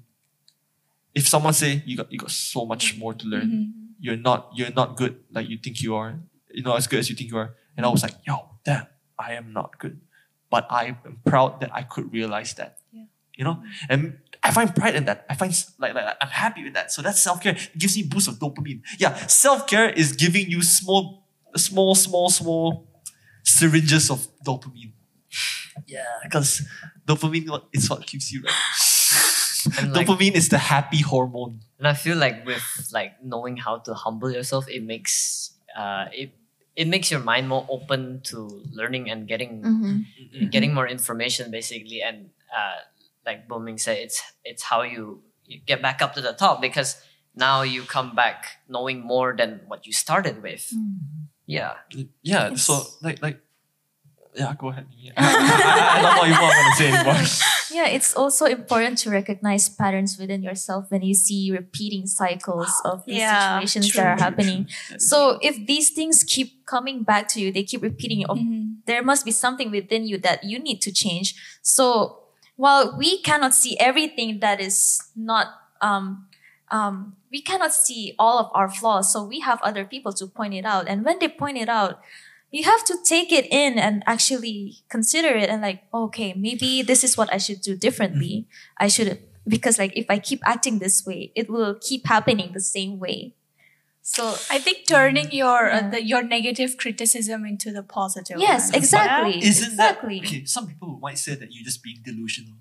If someone say you got you got so much more to learn, Mhm. you're not you're not good like you think you are. You're not as good as you think you are. And I was like, yo, damn, I am not good. But I am proud that I could realize that. Yeah. You know? And I find pride in that. I find like, like I'm happy with that. So that's self-care. It gives me boost of dopamine. Yeah, self-care is giving you small, small, small, small syringes of dopamine. Yeah, because dopamine is what keeps you right. [laughs] And like, dopamine is the happy hormone. and I feel like with like knowing how to humble yourself, it makes uh it it makes your mind more open to learning and getting Mhm. getting more information basically and uh, like Boming said it's it's how you, you get back up to the top because now you come back knowing more than what you started with yeah Yeah, so like like yeah, go ahead. Yeah. I, I, I don't know what I'm gonna say anymore. [laughs] Yeah, it's also important to recognize patterns within yourself when you see repeating cycles of these Yeah, situations true, that are happening. So if these things keep coming back to you, they keep repeating, oh, Mhm. there must be something within you that you need to change. So while we cannot see everything that is not um um we cannot see all of our flaws, so we have other people to point it out. And when they point it out, you have to take it in and actually consider it and like, okay, maybe this is what I should do differently. I should because like if I keep acting this way, it will keep happening the same way. So I think turning your uh, the, your negative criticism into the positive. yes, one. exactly. Isn't exactly. that okay? Some people might say that you're just being delusional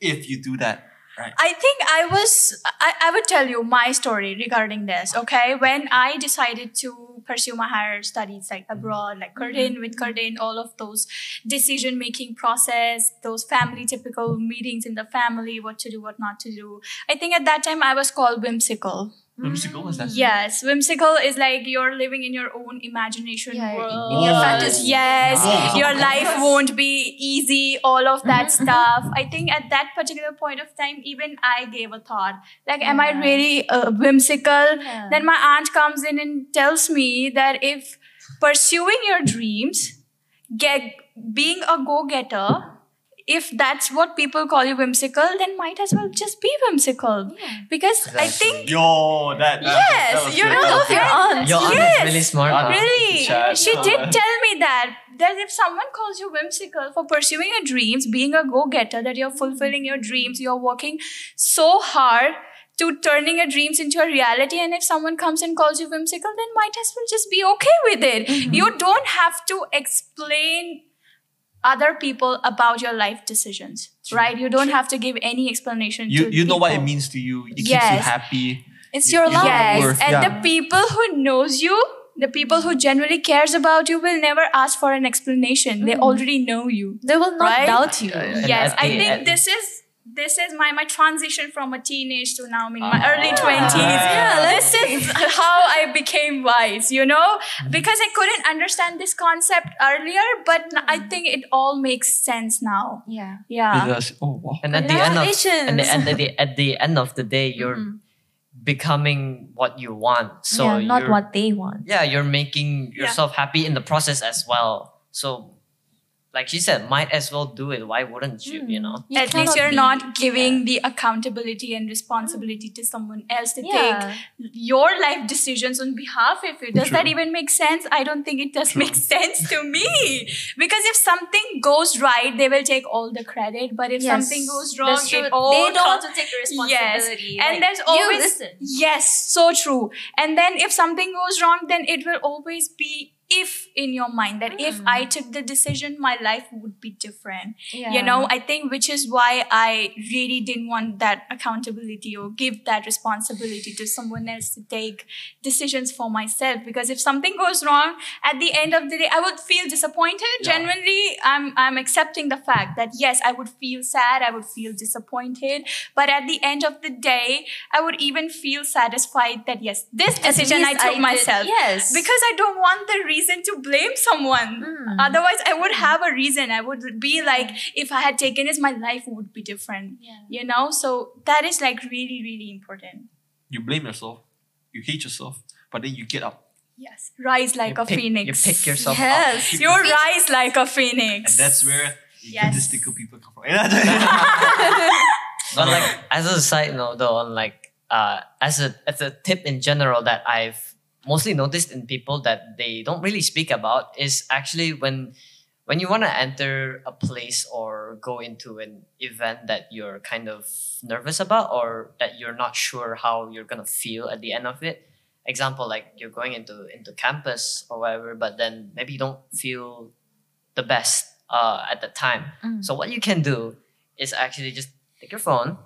if you do that. I think I was, I, I would tell you my story regarding this, okay? When I decided to pursue my higher studies like mm-hmm. abroad, like mm-hmm. Curtin, with Curtin, all of those decision making process, those family typical meetings in the family, what to do, what not to do. I think at that time I was called whimsical. Whimsical was that? Yes, whimsical is like you're living in your own imagination Yeah, world. in your Your fantasy. Yes, Whoa. your life won't be easy, all of that stuff. I think at that particular point of time, even I gave a thought like, am I really uh, whimsical? Yeah. Then my aunt comes in and tells me that if pursuing your dreams, get being a go-getter, if that's what people call you whimsical, then might as well just be whimsical. Because I think Yo, that. that Yes, was you good. know, That was of your good. aunt. your aunt Yes. is really smart Aunt. Really? She did tell me that. That if someone calls you whimsical for pursuing your dreams, being a go getter, that you're fulfilling your dreams, you're working so hard to turning your dreams into a reality. And if someone comes and calls you whimsical, then might as well just be okay with it. Mm-hmm. You don't have to explain other people about your life decisions, right? You don't have to give any explanation. You to you know what it means to you. It keeps you happy. It's your life. Yes, and yeah. the people who knows you, the people who genuinely cares about you, will never ask for an explanation. They Mm. already know you. They will not Right? doubt you. Yeah, yeah. And yes, at I think this is this is my my transition from a teenage to now I'm in my Ah. early twenties. Yeah, this is [laughs] how I became wise. You know, because I couldn't understand this concept earlier, but i think it all makes sense now. Yeah. Yeah. It does. Oh wow. And at the end of and the, and at the at the end of the day, you're Mhm. becoming what you want. So yeah, not what they want. yeah, you're making Yeah. yourself happy in the process as well. So, like she said, might as well do it. Why wouldn't you? You Mm. know. You At least you're be- not giving the accountability and responsibility to someone else to take your life decisions on behalf of you. Does that even make sense? I don't think it does True. make sense to me. Because if something goes right, they will take all the credit. But if Yes, something goes wrong, that's it all they don't comes- want to take the Yes. responsibility. And Like, there's you always listen. yes, so true. And then if something goes wrong, then it will always be if in your mind that if Mm. I took the decision, my life would be different Yeah. you know i think which is why i really didn't want that accountability or give that responsibility to someone else to take decisions for myself because if something goes wrong at the end of the day i would feel disappointed Yeah. genuinely i'm i'm accepting the fact that yes i would feel sad i would feel disappointed but at the end of the day i would even feel satisfied that yes this decision i took did- myself Yes. because I don't want the reason to blame someone. Mm. Otherwise, I would have a reason. I would be like, if I had taken this, my life would be different. Yeah. You know, so that is like really, really important. You blame yourself. You hate yourself, but then you get up, Yes, rise like you a pick, phoenix. You pick yourself up. Yes. You rise like a phoenix. and that's where Yes. egotistical people come from. [laughs] [laughs] But like as a side note though, on like uh as a as a tip in general that I've mostly noticed in people that they don't really speak about is actually when when you want to enter a place or go into an event that you're kind of nervous about or that you're not sure how you're gonna feel at the end of it. Example, like you're going into into campus or whatever, but then maybe you don't feel the best uh, at the time. Mm. So what you can do is actually just take your phone,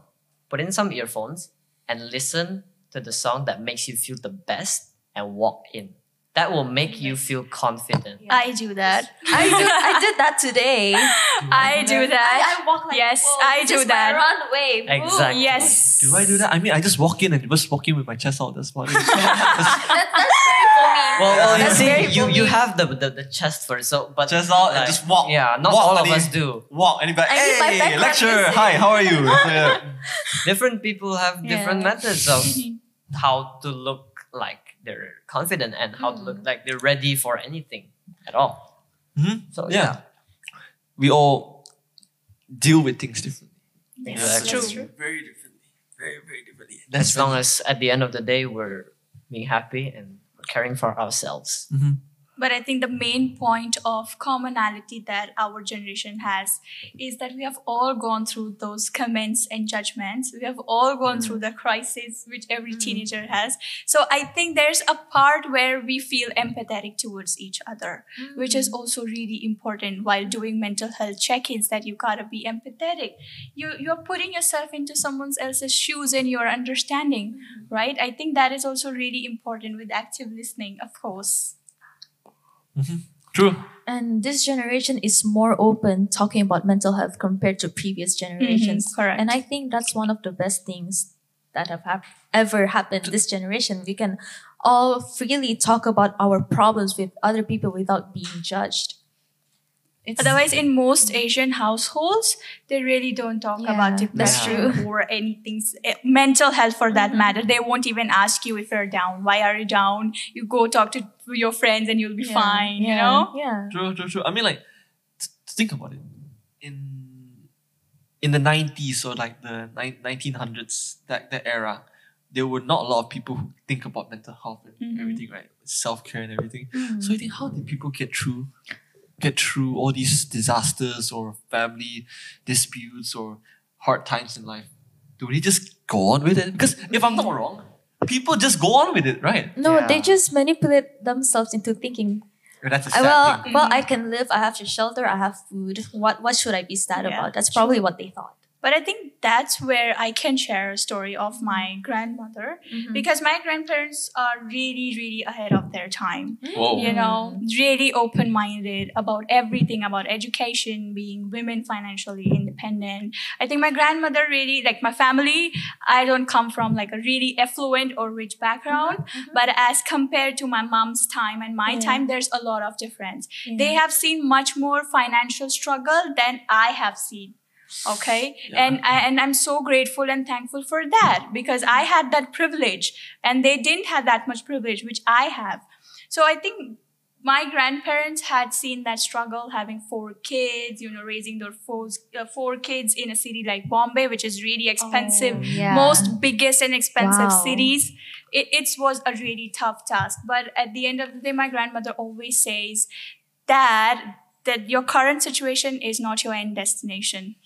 put in some earphones, and listen to the song that makes you feel the best and walk in. That will make you feel confident. I do that. [laughs] I do. I did that today. [laughs] I do that. I, I walk like Yes, whoa, I do is my that. runway. Boom. Exactly. Yes. Do I do that? I mean, I just walk in and just walk in with my chest out. That's funny. [laughs] That, that's very for me. Well, well you see, you, you have the, the, the chest first, so but Chest out and like, just walk. Yeah, not Walk, all of us do. walk and you're like, I my hey, back lecturer, hi, how are you? Yeah. Different people have different Yeah. methods of how to look like they're confident and how to look like they're ready for anything at all. Mhm. So Yeah. yeah, We all deal with things differently. Yes, Exactly. true. Very differently. Very, very differently. as long as at the end of the day we're being happy and caring for ourselves. Mhm. But I think the main point of commonality that our generation has is that we have all gone through those comments and judgments. We have all gone through mm. the crisis which every mm. teenager has. So I think there's a part where we feel empathetic towards each other, which is mm. also really important while doing mental health check-ins that you gotta be empathetic. You you're putting yourself into someone else's shoes and you're understanding, right? I think that is also really important with active listening, of course. Mm-hmm. True. And this generation is more open talking about mental health compared to previous mm-hmm, generations. correct. And I think that's one of the best things that have hap- ever happened this generation. We can all freely talk about our problems with other people without being judged. It's Otherwise, in most Asian households, they really don't talk Yeah, about that's depression or anything, eh, mental health for that matter. They won't even ask you if you're down. Why are you down? You go talk to your friends and you'll be Yeah, fine, you know? Yeah. True, true, true. I mean, like, t- think about it. In in the nineties or like the nineteen hundreds, that that era, there were not a lot of people who think about mental health and Mhm. everything, right? Self care and everything. Mm. So I think how did people get through get through all these disasters or family disputes or hard times in life? do they just go on with it? Because if I'm not wrong, people just go on with it, right? No, Yeah. they just manipulate themselves into thinking, That's a I sad well, thing. well, I can live. I have shelter. I have food. What what should I be sad Yeah, about? That's probably what they thought. But I think that's where I can share a story of my grandmother Mm-hmm. because my grandparents are really, really ahead of their time. Whoa. You know, really open minded about everything about education, being women financially independent. I think my grandmother really, like my family, I don't come from like a really affluent or rich background, but as compared to my mom's time and my Yeah. time, there's a lot of difference. They have seen much more financial struggle than I have seen. Okay. Yeah. And and I'm so grateful and thankful for that because I had that privilege and they didn't have that much privilege, which I have. So I think my grandparents had seen that struggle having four kids, you know, raising their four, uh, four kids in a city like Bombay, which is really expensive Oh, yeah. most biggest and expensive Wow. cities it, it was a really tough task but at the end of the day my grandmother always says that that your current situation is not your end destination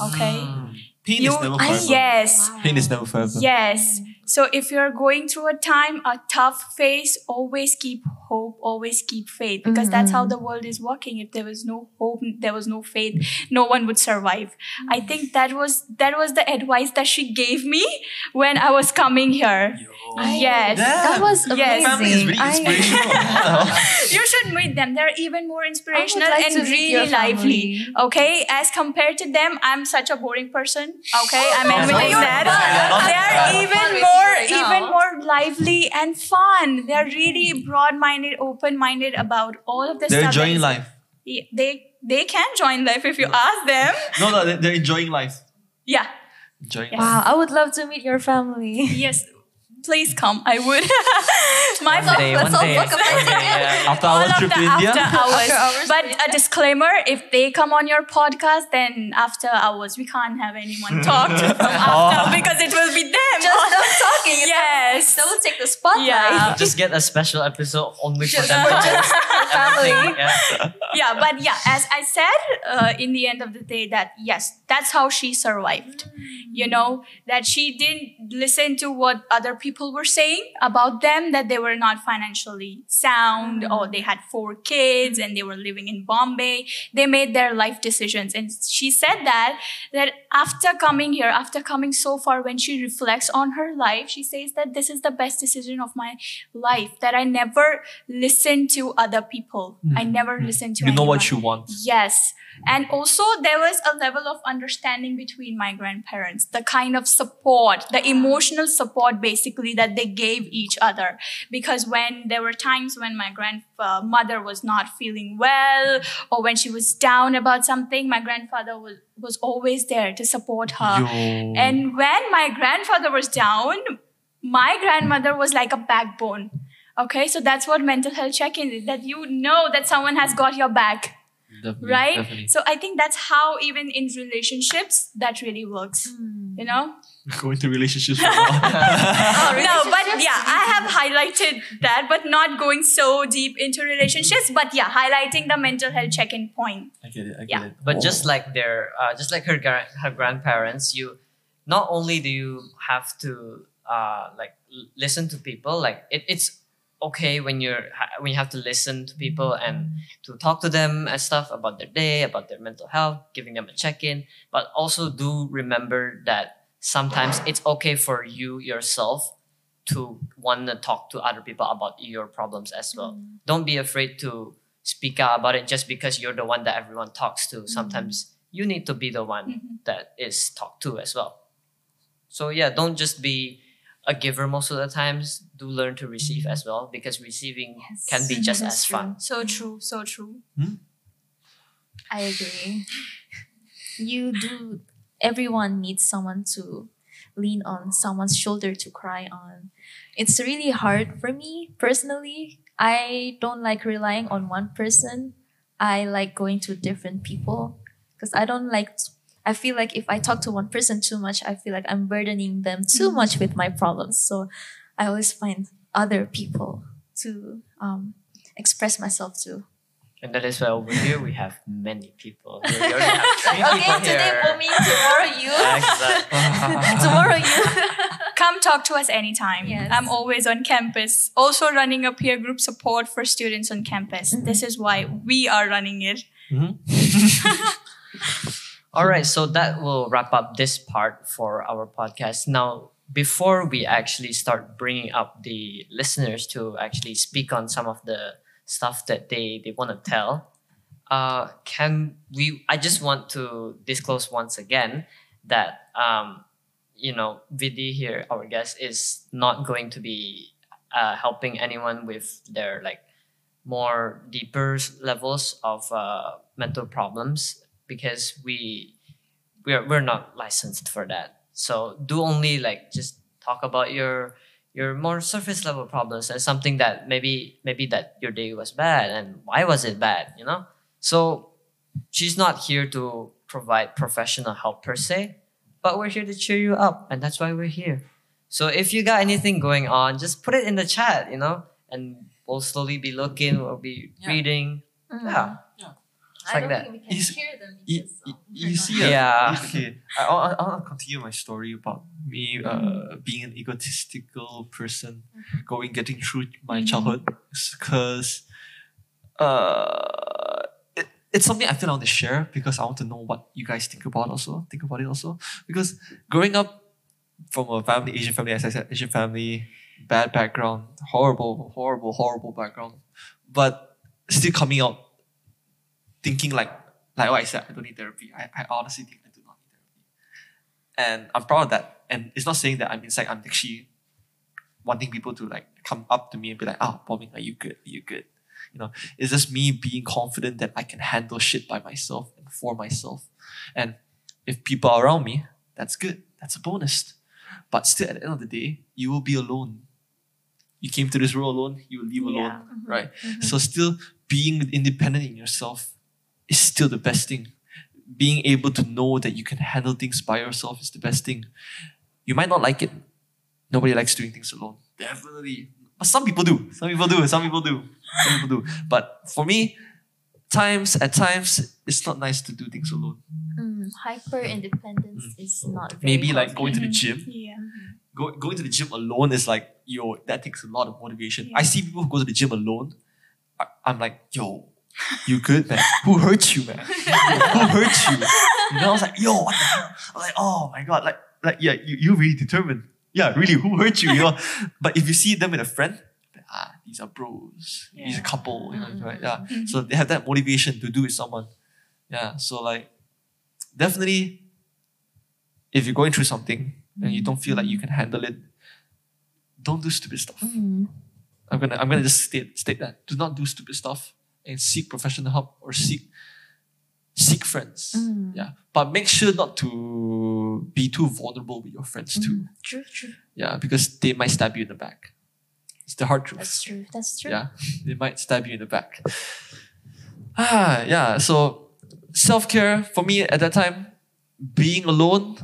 okay Mm. Pain you is never forever. yes Pain is never forever. yes so if you're going through a time a tough phase always keep hope always keep faith because that's how the mm-hmm. world is working. If there was no hope there was no faith no one would survive. I mm. think that was that was the advice that she gave me when i was coming here. Yes. That was Yes. amazing. Family is really I- inspirational. Wow. [laughs] you should meet them. They're even more inspirational like and to meet your really lively. Okay? As compared to them i'm such a boring person. Okay? I'm [laughs] admitting that they are even Fun with more you right now. even more lively and fun they're really broad-minded open-minded about all of the They're stuff enjoying life. They they can join life if you ask them [laughs] No, no, they- they're enjoying life. yeah Enjoying Yes. life. Wow, I would love to meet your family. yes please come i would [laughs] my One day, let's one all day, book a flight one day, yeah. After all our of trip to India, after hours. After hours but a disclaimer: if they come on your podcast, then after hours we can't have anyone [laughs] talk to them after because it will be them. Just [laughs] them talking. Yes. That would take the spotlight. Yeah. Just get a special episode only for Just them. for to just family. Yeah. yeah, but yeah, as I said, uh, in the end of the day, that yes, that's how she survived. You know, that she didn't listen to what other people were saying about them, that they were not financially sound or they had four kids and they were living in Bombay. They made their life decisions. And she said that, that after coming here, after coming so far, when she reflects on her life, she says that this is the best decision of my life, that I never listened to other people. I hmm. never hmm. listened to you know what you want. Yes. And also, there was a level of understanding between my grandparents, the kind of support, the emotional support basically that they gave each other. Because when there were times when my grandmother was not feeling well or when she was down about something, my grandfather was, was always there to support her. Yo. And when my grandfather was down, my grandmother was like a backbone. Okay, so that's what mental health check-in is that you know that someone has got your back Definitely, right Definitely. so i think that's how even in relationships that really works you know [laughs] Going to relationships for a [laughs] while. no but yeah i have highlighted that but not going so deep into relationships but yeah highlighting the mental health check-in point I get it. I get Yeah. it. But Oh. just like their, uh, just like her gra- her grandparents, you not only do you have to uh, like l- listen to people, like it, it's okay when you're when you have to listen to people and to talk to them and stuff about their day, about their mental health, giving them a check in. But also do remember that sometimes it's okay for you yourself to want to talk to other people about your problems as well. Don't be afraid to speak out about it just because you're the one that everyone talks to. Sometimes you need to be the one Mhm. that is talked to as well. So yeah, don't just be a giver most of the times. Do learn to receive as well because receiving Yes. can be just That's as true. fun. so true so true hmm? I agree. You do. Everyone needs someone to lean on, someone's shoulder to cry on. It's really hard for me personally. I don't like relying on one person. I like going to different people because I don't like. I feel like if I talk to one person too much, I feel like I'm burdening them too mm-hmm. much with my problems. So I always find other people to um, express myself to. And that is why over here we have many people. We already have [laughs] three okay, people today here. for me, tomorrow you. Exactly. [laughs] tomorrow you. [laughs] Come talk to us anytime. Yes. I'm always on campus. Also running a peer group support for students on campus. Mm-hmm. This is why we are running it. Mm-hmm. All right, so that will wrap up this part for our podcast. Now, before we actually start bringing up the listeners to actually speak on some of the stuff that they they want to tell, uh, can we? I just want to disclose once again that um, you know, Vidhi here, our guest, is not going to be uh, helping anyone with their like more deeper levels of uh, mental problems because we we're we're not licensed for that. So do only like just talk about your your more surface level problems as something that maybe maybe that your day was bad and why was it bad, you know? So she's not here to provide professional help per se, but we're here to cheer you up and that's why we're here. So if you got anything going on, just put it in the chat, you know, and we'll slowly be looking, we'll be Yeah. reading. Mm. Yeah. I like don't that. think we can You s- hear them. You, you, you see, uh, Yeah. okay. I, I, I want to continue my story about me uh, being an egotistical person, going getting through my Mhm. childhood, because uh, it, it's something I feel I want to share because I want to know what you guys think about also. Think about it also because growing up from a family, Asian family, as I said, Asian family, bad background, horrible, horrible, horrible background, but still coming out thinking like like what I said, I don't need therapy. I, I honestly think I do not need therapy. And I'm proud of that. And it's not saying that I'm inside, I'm actually wanting people to like come up to me and be like, ah, Boming, are you good? Are you good? You know, it's just me being confident that I can handle shit by myself and for myself. And if people are around me, that's good. That's a bonus. But still, at the end of the day, you will be alone. You came to this world alone, you will leave alone, Yeah. right? So, still being independent in yourself is still the best thing. Being able to know that you can handle things by yourself is the best thing. You might not like it. Nobody likes doing things alone. Definitely. But some people do. Some people do. Some people do. Some people do. But for me, times at times it's not nice to do things alone. Mm, hyper independence is not very Maybe like healthy. going to the gym. Yeah. Go, going to the gym alone is like, yo, that takes a lot of motivation. Yeah. I see people who go to the gym alone. I, I'm like, yo, you good, man? [laughs] Who hurt you, man? who hurt you? [laughs] You know, I was like, yo, what the hell? I was like, oh my god, like, like yeah, you, you really determined. Yeah, really, who hurt you? You know, [laughs] but if you see them with a friend, ah, these are bros, these Yeah. are couple, you know, Mm, right? Yeah, Mhm. so they have that motivation to do with someone. Yeah, so like, definitely, if you're going through something and you don't feel like you can handle it, don't do stupid stuff. Mm. I'm gonna I'm gonna just state state that. Do not do stupid stuff and seek professional help or seek seek friends. Mm. Yeah. But make sure not to be too vulnerable with your friends too. Mm. True, true. Yeah, because they might stab you in the back. It's the hard truth. That's true. That's true. Yeah. [laughs] They might stab you in the back. Ah, yeah. So self-care for me at that time, being alone,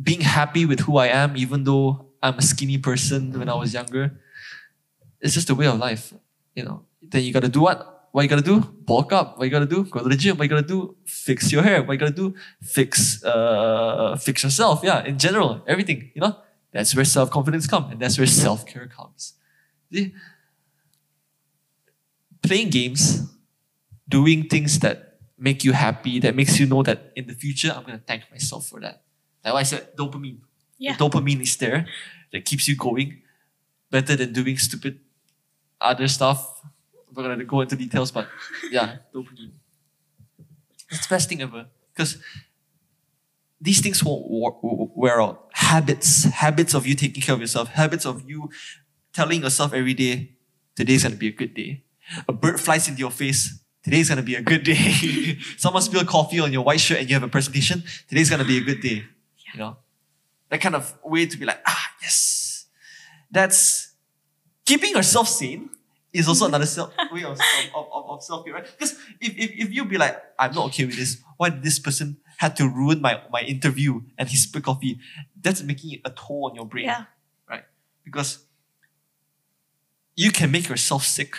being happy with who I am, even though I'm a skinny person when I was younger, it's just a way of life. You know. Then you gotta do what? What you gotta do? Bulk up. What you gotta do? Go to the gym. What you gotta do? Fix your hair. What you gotta do? Fix uh fix yourself. Yeah, in general, everything. You know, that's where self confidence comes, and that's where self care comes. See, playing games, doing things that make you happy, that makes you know that in the future I'm gonna thank myself for that. Like I said, dopamine. Yeah. The dopamine is there that keeps you going, better than doing stupid other stuff. Not gonna go into details, but [laughs] yeah, dopamine. It's the best thing ever because these things won't wear out. Habits, habits of you taking care of yourself, habits of you telling yourself every day, today's gonna be a good day. A bird flies into your face, today's gonna be a good day. [laughs] Someone spilled coffee on your white shirt and you have a presentation, today's gonna be a good day. You know? That kind of way to be like, ah, yes. That's keeping yourself sane is also [laughs] another self, way of, of, of, of self-care, right? Because if, if, if you be like, I'm not okay with this, why did this person had to ruin my, my interview and he spilled coffee? That's making a toll on your brain Yeah. right? Because you can make yourself sick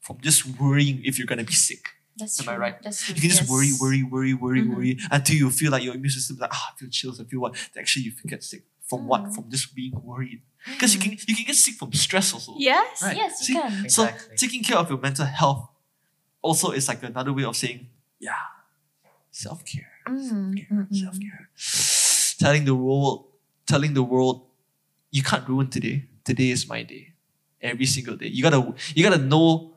from just worrying if you're gonna be sick. That's Am I right? That's true. You can just yes. worry, worry, worry, worry, Mhm. worry until you feel like your immune system is like, ah, I feel chills, I feel what. Actually, you can get sick. From what? Mm. From just being worried. Because you can you can get sick from stress also. Yes. Right. Yes, you See? can. So taking care of your mental health also is like another way of saying, yeah, self care, Mm, mm, mm. self care. [sighs] Telling the world, telling the world, you can't ruin today. Today is my day. Every single day. You gotta you gotta know.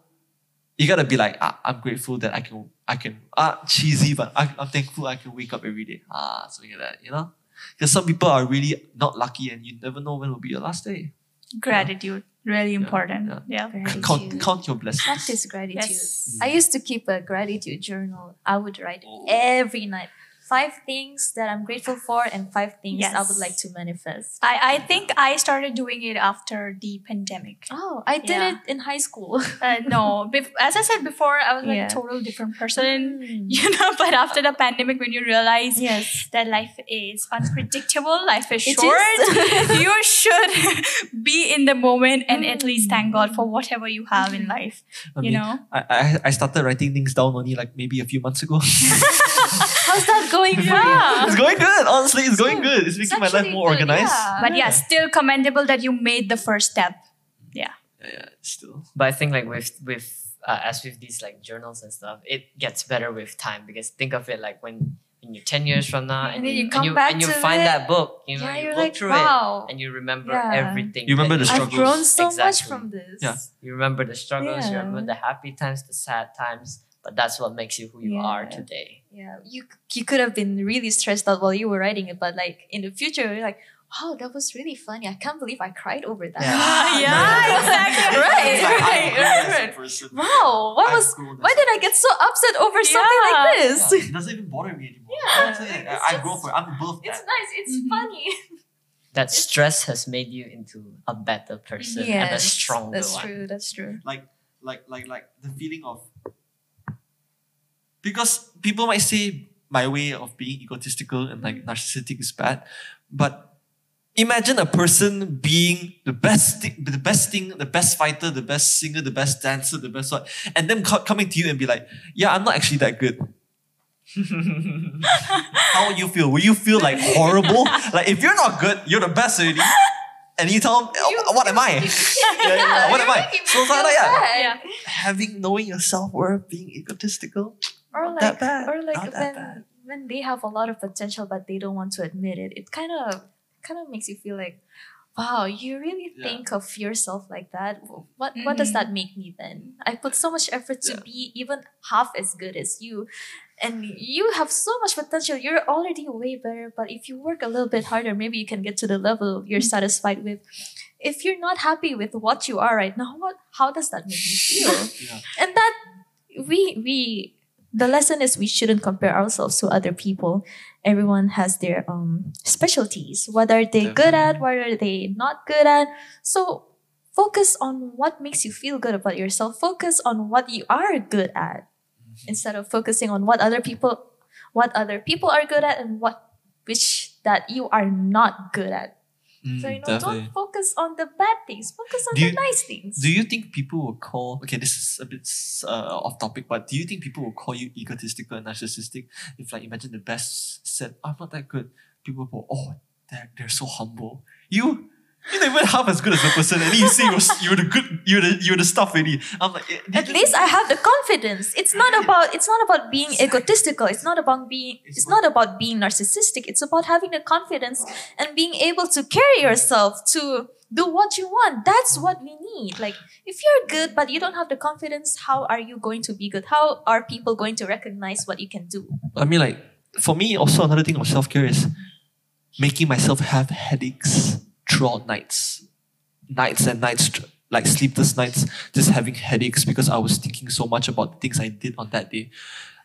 You gotta be like, ah, I'm grateful that I can I can ah cheesy, but I, I'm thankful I can wake up every day. Ah, something like that. You know. Because some people are really not lucky, and you never know when will be your last day. Gratitude. Really important. yeah. Yeah. Count count your blessings. Practice gratitude. Yes. I used to keep a gratitude journal. I would write Oh. every night five things that I'm grateful for and five things I would like to manifest. I, I think I started doing it after the pandemic. Oh, I did Yeah. it in high school. Uh, no, bef- as I said before, I was like Yeah. a total different person, Mm. [laughs] you know. But after the pandemic, when you realize Yes. that life is unpredictable, life is It short, is. [laughs] you should [laughs] be in the moment and at least thank God for whatever you have in life. I you mean, know, I, I I started writing things down only like maybe a few months ago. How's that going for [laughs] Yeah. it's going good. Honestly, it's going good. It's making my life more good, organized. yeah. but yeah, still commendable that you made the first step. Yeah, yeah, still. But I think like with with uh, as with these like journals and stuff, it gets better with time because think of it like when when you're ten years from now and, then you, you come and you, back and you to find it. that book, you know, Yeah, you you're look like, through wow. it and you remember Yeah. everything. You remember that the you- I've struggles. grown so much Exactly. from this. Yeah. You remember the struggles, you Yeah. remember the happy times, the sad times, but that's what makes you who you are today. Yeah, you you could have been really stressed out while you were writing it, but like in the future, you're like, wow, that was really funny. I can't believe I cried over that. Yeah. [laughs] Yeah, exactly. [laughs] right, like, right, right, right. Wow, what I've was? grown Why did I get so upset over something like this? Yeah, it doesn't even bother me anymore. Yeah, I'm saying, it's I, I just- grow for it. I'm above It's that. nice. It's Mhm. funny. [laughs] That stress has made you into a better person and a stronger one. that's one. true. That's true. Like, like, like, like the feeling of because people might say my way of being egotistical and like narcissistic is bad, but imagine a person being the best thing, the best thing, the best fighter, the best singer, the best dancer, the best what, and them co- coming to you and be like, yeah, I'm not actually that good. [laughs] How would you feel? Will you feel like horrible? like if you're not good, you're the best already. And you tell them, "Oh, what am I? [laughs] Yeah, yeah, yeah. What am I? So it's like, yeah. Yeah. Having knowing your self worth, being egotistical, Or Not like, that bad. or like Not when when they have a lot of potential but they don't want to admit it. It kind of kind of makes you feel like, wow, you really Yeah. think of yourself like that. What what does that mm-hmm. make me then? I put so much effort to Yeah. be even half as good as you. And you have so much potential. You're already way better. But if you work a little bit harder, maybe you can get to the level you're mm-hmm. satisfied with. If you're not happy with what you are right now, what how does that make you feel? [laughs] Yeah. and that we we the lesson is we shouldn't compare ourselves to other people. Everyone has their um specialties. What are they good at? What are they not good at? So focus on what makes you feel good about yourself. Focus on what you are good at instead of focusing on what other people what other people are good at and what which that you are not good at Mm, so you know definitely. don't focus on the bad things focus on Do the you- nice things Do you think people will call? Okay, this is a bit uh, off topic, but do you think people will call you egotistical and narcissistic if, like, imagine the best said, "I'm not that good." People will go, "Oh, they're they're so humble." You. You're not even half as good as the person, and then you say you're, you're the good, you're the you're the stuff already. I'm like, eh, at you- least I have the confidence. It's not about it's not about being egotistical. It's not about being It's it's not about being narcissistic. It's about having the confidence and being able to carry yourself to do what you want. That's what we need. Like if you're good but you don't have the confidence, how are you going to be good? How are people going to recognize what you can do? I mean, like, for me, also another thing of self care is making myself have headaches throughout nights. Nights and nights, like sleepless nights, just having headaches because I was thinking so much about the things I did on that day.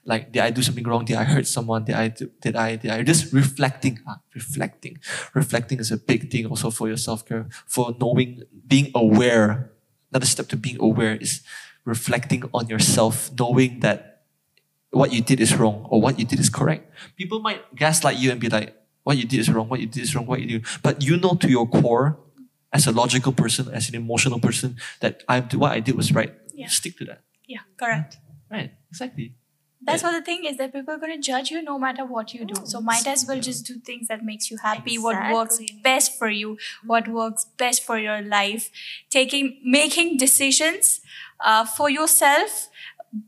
Like, did I do something wrong? Did I hurt someone? Did I, did I, did I, just reflecting, ah, reflecting. Reflecting is a big thing also for your self care, for knowing, being aware. Another step to being aware is reflecting on yourself, knowing that what you did is wrong or what you did is correct. People might gaslight you and be like, what you did is wrong, what you did is wrong, what you do. But you know to your core, as a logical person, as an emotional person, that I what I did was right. Yeah. Stick to that. Yeah, correct. Right. Exactly. that's what the thing is that people are going to judge you no matter what you do so might as well just do things that makes you happy what works best for you what works best for your life taking making decisions uh, for yourself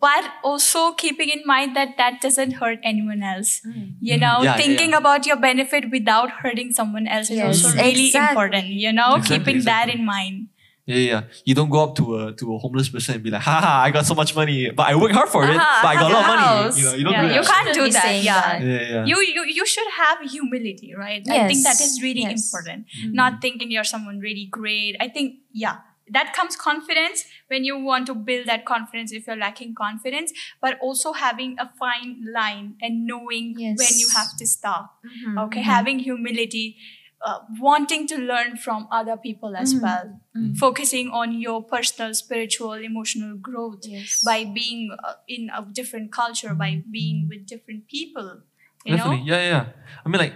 but also keeping in mind that that doesn't hurt anyone else you know Mm. Yeah, yeah, thinking yeah. about your benefit without hurting someone else is Yes, also really exactly. important you know Exactly, keeping that in mind Yeah, yeah. You don't go up to a to a homeless person and be like, "Ha ha, I got so much money, but I work hard for it, Aha, but I got a lot of I have a money. You know, you don't Yeah, do you that. can't do that, yeah. Yeah, yeah. you, you you should have humility right i think that is really yes. important Mm-hmm. not thinking you're someone really great i think yeah that comes confidence when you want to build that confidence if you're lacking confidence but also having a fine line and knowing Yes. when you have to stop Mhm, okay mhm. having humility uh, wanting to learn from other people as Mhm, well mhm. focusing on your personal spiritual emotional growth Yes. by being uh, in a different culture by being with different people you Definitely. know Yeah, yeah, yeah. I mean, like,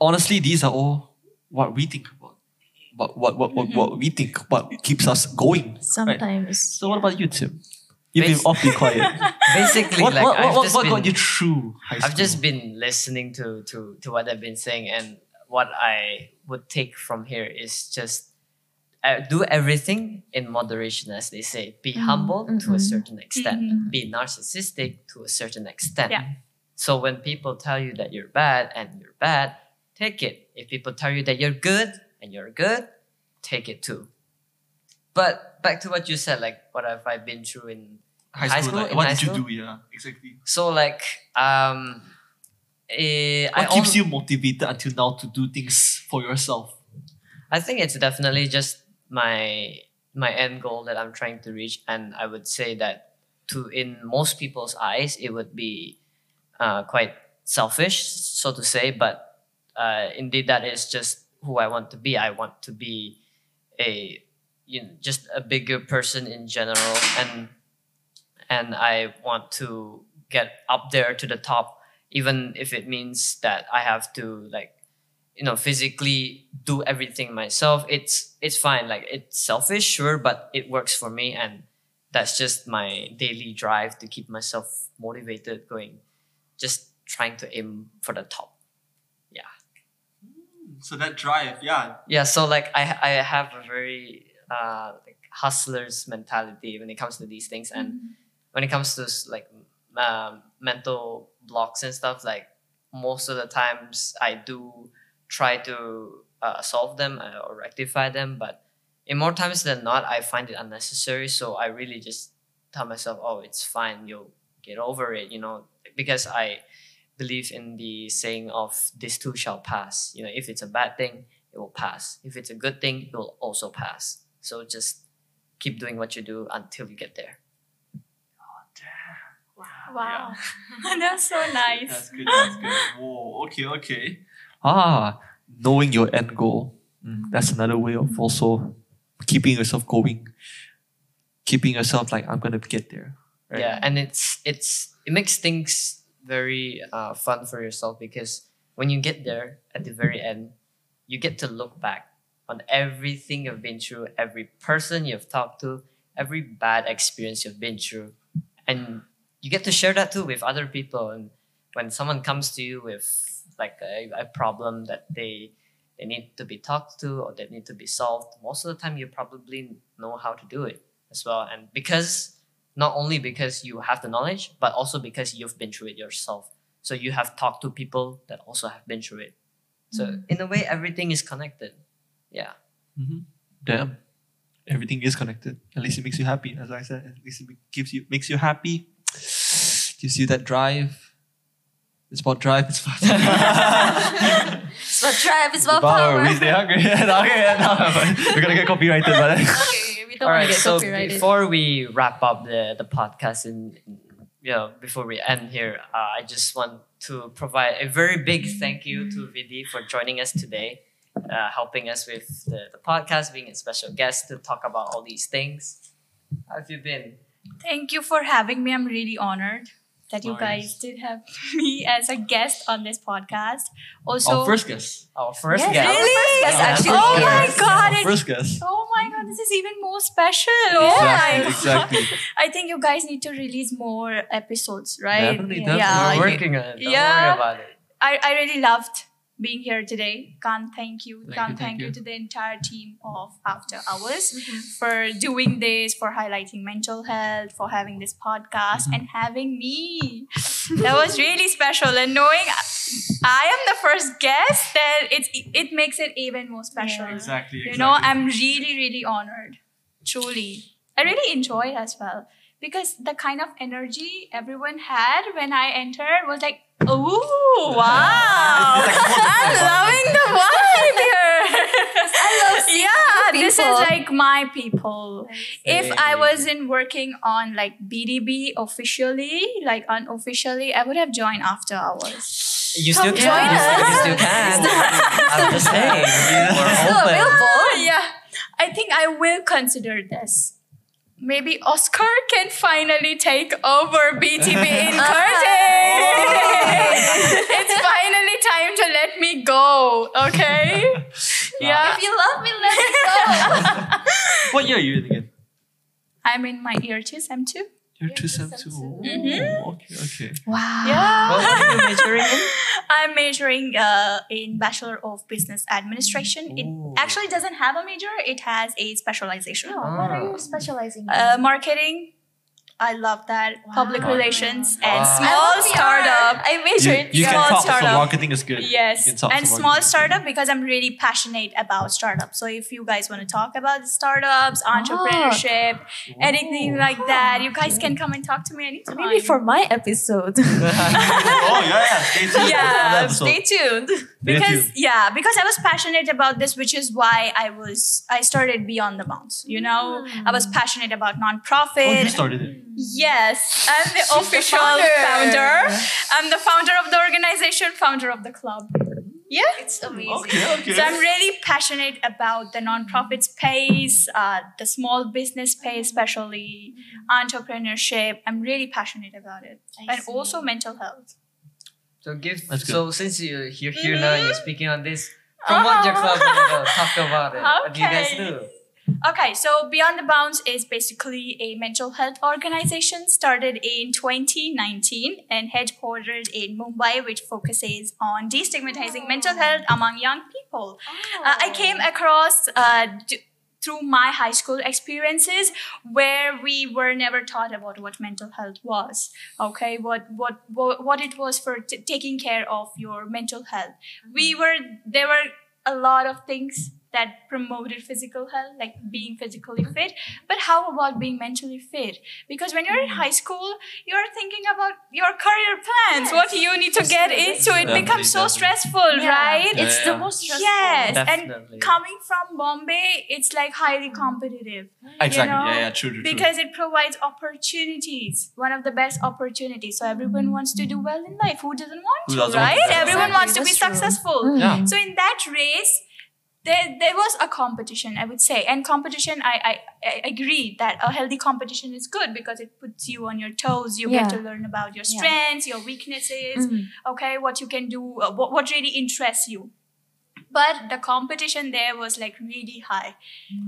honestly, these are all what we think about. What, what, what, what, Mm-hmm. what we think, what keeps us going. Right? Sometimes. So, what about you, Tim? You've been Bas- awfully quiet. [laughs] Basically, what, like what, I've what, what, just what been, got you through high school? I've just been listening to to to what I've been saying, and what I would take from here is just uh, do everything in moderation, as they say. Be humble to a mhm. certain extent. Mhm. Be narcissistic to a certain extent. Yeah. So when people tell you that you're bad and you're bad, take it. If people tell you that you're good and you're good, take it too. But back to what you said, like what have I been through in high high school. school, like, in what high did you do? Yeah, exactly. So like um eh, What I keeps you motivated until now to do things for yourself? I think it's definitely just my my end goal that I'm trying to reach and I would say that to in most people's eyes it would be uh, quite selfish so to say but uh, indeed that is just who I want to be. I want to be a you know just a bigger person in general. And and I want to get up there to the top even if it means that I have to like you know physically do everything myself. It's it's fine. Like it's selfish sure but it works for me. And that's just my daily drive to keep myself motivated going just trying to aim for the top So that drive, yeah. yeah so like i i have a very uh like hustler's mentality when it comes to these things. And when it comes to like um, mental blocks and stuff like most of the times i do try to uh, solve them uh, or rectify them. But in more times than not i find it unnecessary. So i really just tell myself oh it's fine. You'll get over it you know because i believe in the saying of this too shall pass you know if it's a bad thing it will pass if it's a good thing it will also pass so just keep doing what you do until you get there Oh damn. wow [laughs] that's so nice That's good. That's good. Whoa. Okay. Okay. Ah, knowing your end goal. Mm, that's another way of also keeping yourself going. Keeping yourself like I'm gonna get there. right? Yeah, and it's it's it makes things very uh, fun for yourself because when you get there at the very end, you get to look back on everything you've been through, every person you've talked to, every bad experience you've been through, and you get to share that too with other people. And when someone comes to you with like a, a problem that they they need to be talked to or that need to be solved, most of the time you probably know how to do it as well. And because not only because you have the knowledge, but also because you've been through it yourself. So you have talked to people that also have been through it. So mm. in a way, everything is connected. Yeah. Mm-hmm. Damn. Everything is connected. At least it makes you happy. As I said, at least it gives you makes you happy. [sighs] Gives you that drive. It's about drive. It's about [laughs] It's about drive, it's about power. power. We stay hungry. okay, no, [laughs] we're gonna get copyrighted, but [laughs] okay, we don't All want right. to get So copyrighted. before we wrap up the the podcast and you know before we end here, uh, I just want to provide a very big thank you to Vidhi for joining us today, uh, helping us with the, the podcast, being a special guest to talk about all these things. How have you been? Thank you for having me. I'm really honored that you guys did have [laughs] me as a guest on this podcast. Also, Our first guest. Our first Yes, guest. our first guest Yeah, actually. oh first my god! Our first guest. oh my god! This is even more special. Oh Exactly, exactly. [laughs] I think you guys need to release more episodes, right? Definitely, Yeah. definitely. We're working on it. Don't Yeah. worry about it. I, I really loved being here today. Can't thank you. Thank Can't you, thank thank you. you. to the entire team of After Hours for doing this, for highlighting mental health, for having this podcast, Mm-hmm. and having me. that was really special. And knowing I am the first guest, that it's it makes it even more special. Yeah. Exactly. You know, I'm really, really honored. Truly. I really enjoy as well. Because the kind of energy everyone had when I entered was like, oh, [laughs] wow. [laughs] I'm loving the vibe here. I love yeah, new this is like my people. If I wasn't working on like BTB officially, like unofficially, I would have joined after hours. You still Come can. join You still, you still can. [laughs] I'm just saying. We're Still open. available. yeah, I think I will consider this. Maybe Oscar can finally take over BTB in Curtin. [laughs] it's finally time to let me go, okay? [laughs] Yeah. If you love me, let me go. [laughs] What year are you in again? I'm in my year two, sem two. Year Year two, two, sem sem two. two. Oh, Okay, okay. wow. Yeah. What are you majoring in? I'm majoring uh, in Bachelor of Business Administration. It actually doesn't have a major, it has a specialization. Oh, what are Ah. you specializing in? Uh, marketing, I love that. Public relations and Wow. I small love PR. startup. I major You, in you can Small talk, so marketing is good. Yes, You can talk and to small startup because I'm really passionate about startups. So if you guys want to talk about startups, ah. entrepreneurship, anything like that, you guys can come and talk to me anytime. Maybe for my episode. [laughs] oh yeah, yeah. Stay tuned. Yeah, for that episode. Stay tuned. Stay [laughs] because tuned. yeah because i was passionate about this which is why i was i started beyond the bounds you know hmm. i was passionate about Oh, nonprofit you started it. Yes i'm [laughs] the official founder. founder i'm the founder of the organization founder of the club yeah It's amazing. Okay, okay. so I'm really passionate about the nonprofit space, uh, the small business space, especially entrepreneurship. I'm really passionate about it, I and see. also mental health. So give. So since you're here, here now, and you're speaking on this. Promote your club. and go talk about it. What do you guys do? Okay, so Beyond the Bounds is basically a mental health organization started in 2019 and headquartered in Mumbai, which focuses on destigmatizing mental health among young people. Uh, I came across uh, through my high school experiences where we were never taught about what mental health was. Okay, what what what, what it was for t- taking care of your mental health. We were there were a lot of things that promoted physical health, like being physically fit. But how about being mentally fit? Because when you're in high school, you're thinking about your career plans, Yes. what you need to get into. It Definitely, becomes so definitely. stressful, Yeah. right? Yeah, It's yeah, the most stressful. Yes, Definitely. and coming from Bombay, it's like highly competitive Exactly. know, yeah, yeah. True, true, true. because it provides opportunities. One of the best opportunities. So everyone wants to do well in life. Who doesn't want Who to, doesn't want right? to? Everyone Exactly, wants to be true. successful. Mm. Yeah. So in that race, there, there was a competition, I would say. And competition, I, I, I agree that a healthy competition is good because it puts you on your toes. You get to learn about your Yeah. strengths, your weaknesses, Mm. okay, what you can do, uh, what, what really interests you. But the competition there was like really high.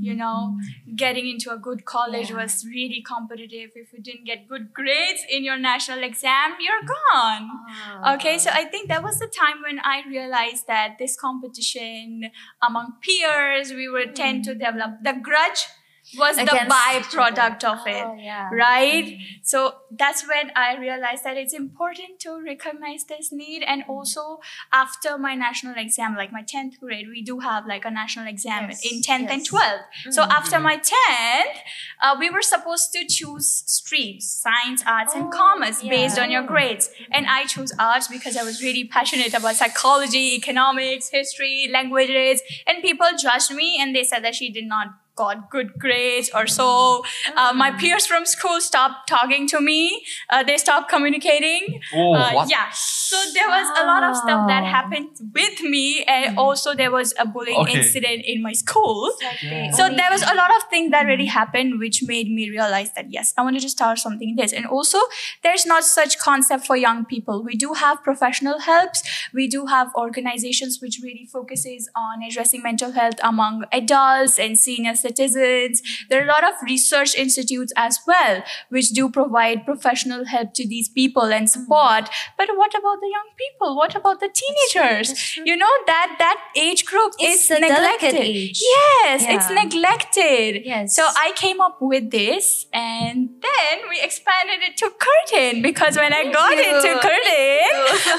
You mm. know, getting into a good college Yeah. was really competitive. If you didn't get good grades in your national exam, you're gone. Ah, okay, so I think that was the time when I realized that this competition among peers, we would tend mm. to develop the grudge was the byproduct of it. Oh, yeah. Right? So that's when I realized that it's important to recognize this need. And also, after my national exam, like my 10th grade, we do have like a national exam Yes, in 10th and yes. 12th. So Mhm. after my 10th, uh, we were supposed to choose streams, science, arts, and Oh, commerce yeah. based on your grades. And I chose arts because I was really passionate about psychology, economics, history, languages. And people judged me and they said that she did not got good grades or so. Uh, my peers from school stopped talking to me. Uh, they stopped communicating. oh, Uh, what? yeah. So there was a lot of stuff that happened with me, and also there was a bullying Okay. incident in my school. Yeah. So there was a lot of things that really happened, which made me realize that yes, I wanted to start something in this. And also, there's not such concept for young people. We do have professional helps. We do have organizations which really focuses on addressing mental health among adults and senior citizens. There are a lot of research institutes as well, which do provide professional help to these people and support. But what about the young people? What about the teenagers? That's true. You know that that age group It's is neglected. age. Yes, it's neglected. Yes. So I came up with this and then we expanded it to Curtin because when I got you. into Curtin,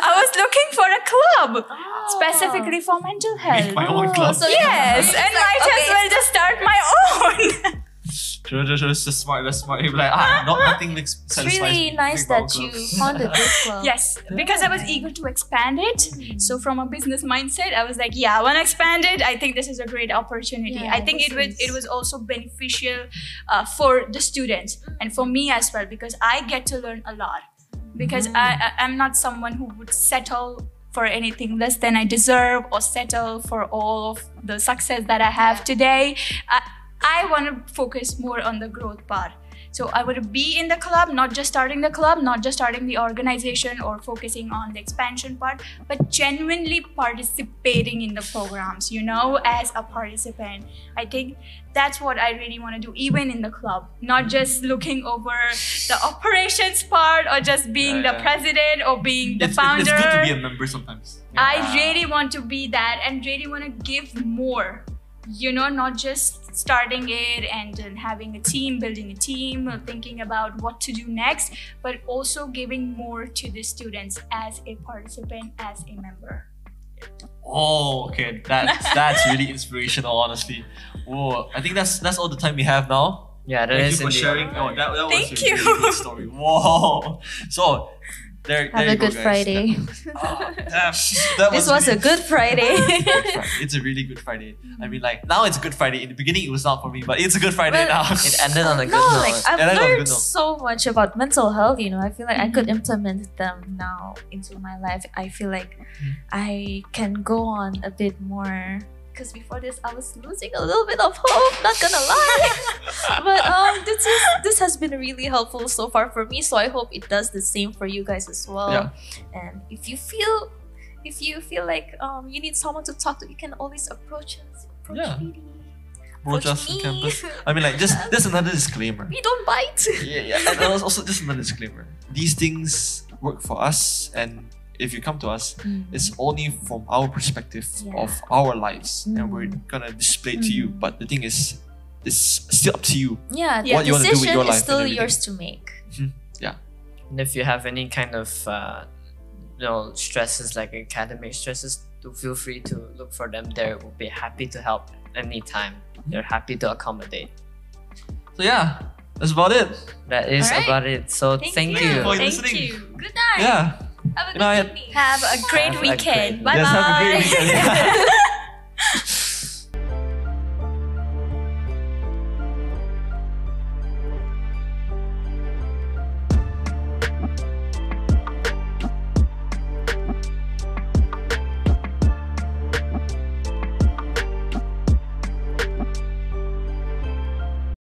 I was looking for a club Oh. specifically for mental health. my own club. Oh, so Yes, and might as okay. well just start my own. Sure, sure, sure. It's just smart. That's smart. You're like, ah, not nothing makes It's really nice that you club. founded this [laughs] club. yes, because I was eager to expand it. So from a business mindset, I was like, yeah, I want to expand it. I think this is a great opportunity. Yeah, I think it was it was also beneficial uh, for the students and for me as well because I get to learn a lot. Because I, I I'm not someone who would settle for anything less than I deserve or settle for all of the success that I have today. Uh, I, I want to focus more on the growth part. So I would be in the club, not just starting the club, not just starting the organization or focusing on the expansion part, but genuinely participating in the programs, you know, as a participant. I think that's what I really want to do, even in the club, not mm. just looking over the operations part or just being Yeah, the yeah. president or being the It's, founder. it's good to be a member sometimes. I really want to be that and really want to give more. You know, not just starting it and then having a team, building a team, or thinking about what to do next, but also giving more to the students as a participant, as a member. Oh, okay. That's [laughs] that's really inspirational, honestly. Whoa, I think that's that's all the time we have now. Yeah, that Thank is you for indeed. sharing. Oh, that, that was a you. really good story. Whoa. So, there, Have there a you go, good guys. Friday. Ah, damn, that [laughs] this was a really- good Friday. [laughs] Good Friday. It's a really good Friday. I mean, like now it's a good Friday. In the beginning, it was not for me, but it's a good Friday Well, now. It ended on a [laughs] good no, note. like I've Yeah, that was a learned good note. so much about mental health. You know, I feel like I could implement them now into my life. I feel like I can go on a bit more. Because before this, I was losing a little bit of hope. Not gonna lie, [laughs] but um, this is this has been really helpful so far for me. So I hope it does the same for you guys as well. Yeah. And if you feel, if you feel like um you need someone to talk to, you can always approach us. Approach Yeah. Approach us on me. campus. [laughs] I mean, like just just another disclaimer. We don't bite. yeah, yeah. And also just another disclaimer. These things work for us, and if you come to us, it's only from our perspective Yeah. of our lives, and Mm. we're gonna display it to you. Mm. But the thing is, it's still up to you. Yeah, the Yeah. What you wanna do with decision your is life and still yours to make. Yeah. And if you have any kind of uh, you know stresses like academic stresses, do feel free to look for them. They will be happy to help anytime. They're happy to accommodate. So yeah, that's about it. That is Alright. about it. So thank, you you. Thank listening. you. Good night. Yeah. Have a good. Have a great weekend. Bye bye. [laughs]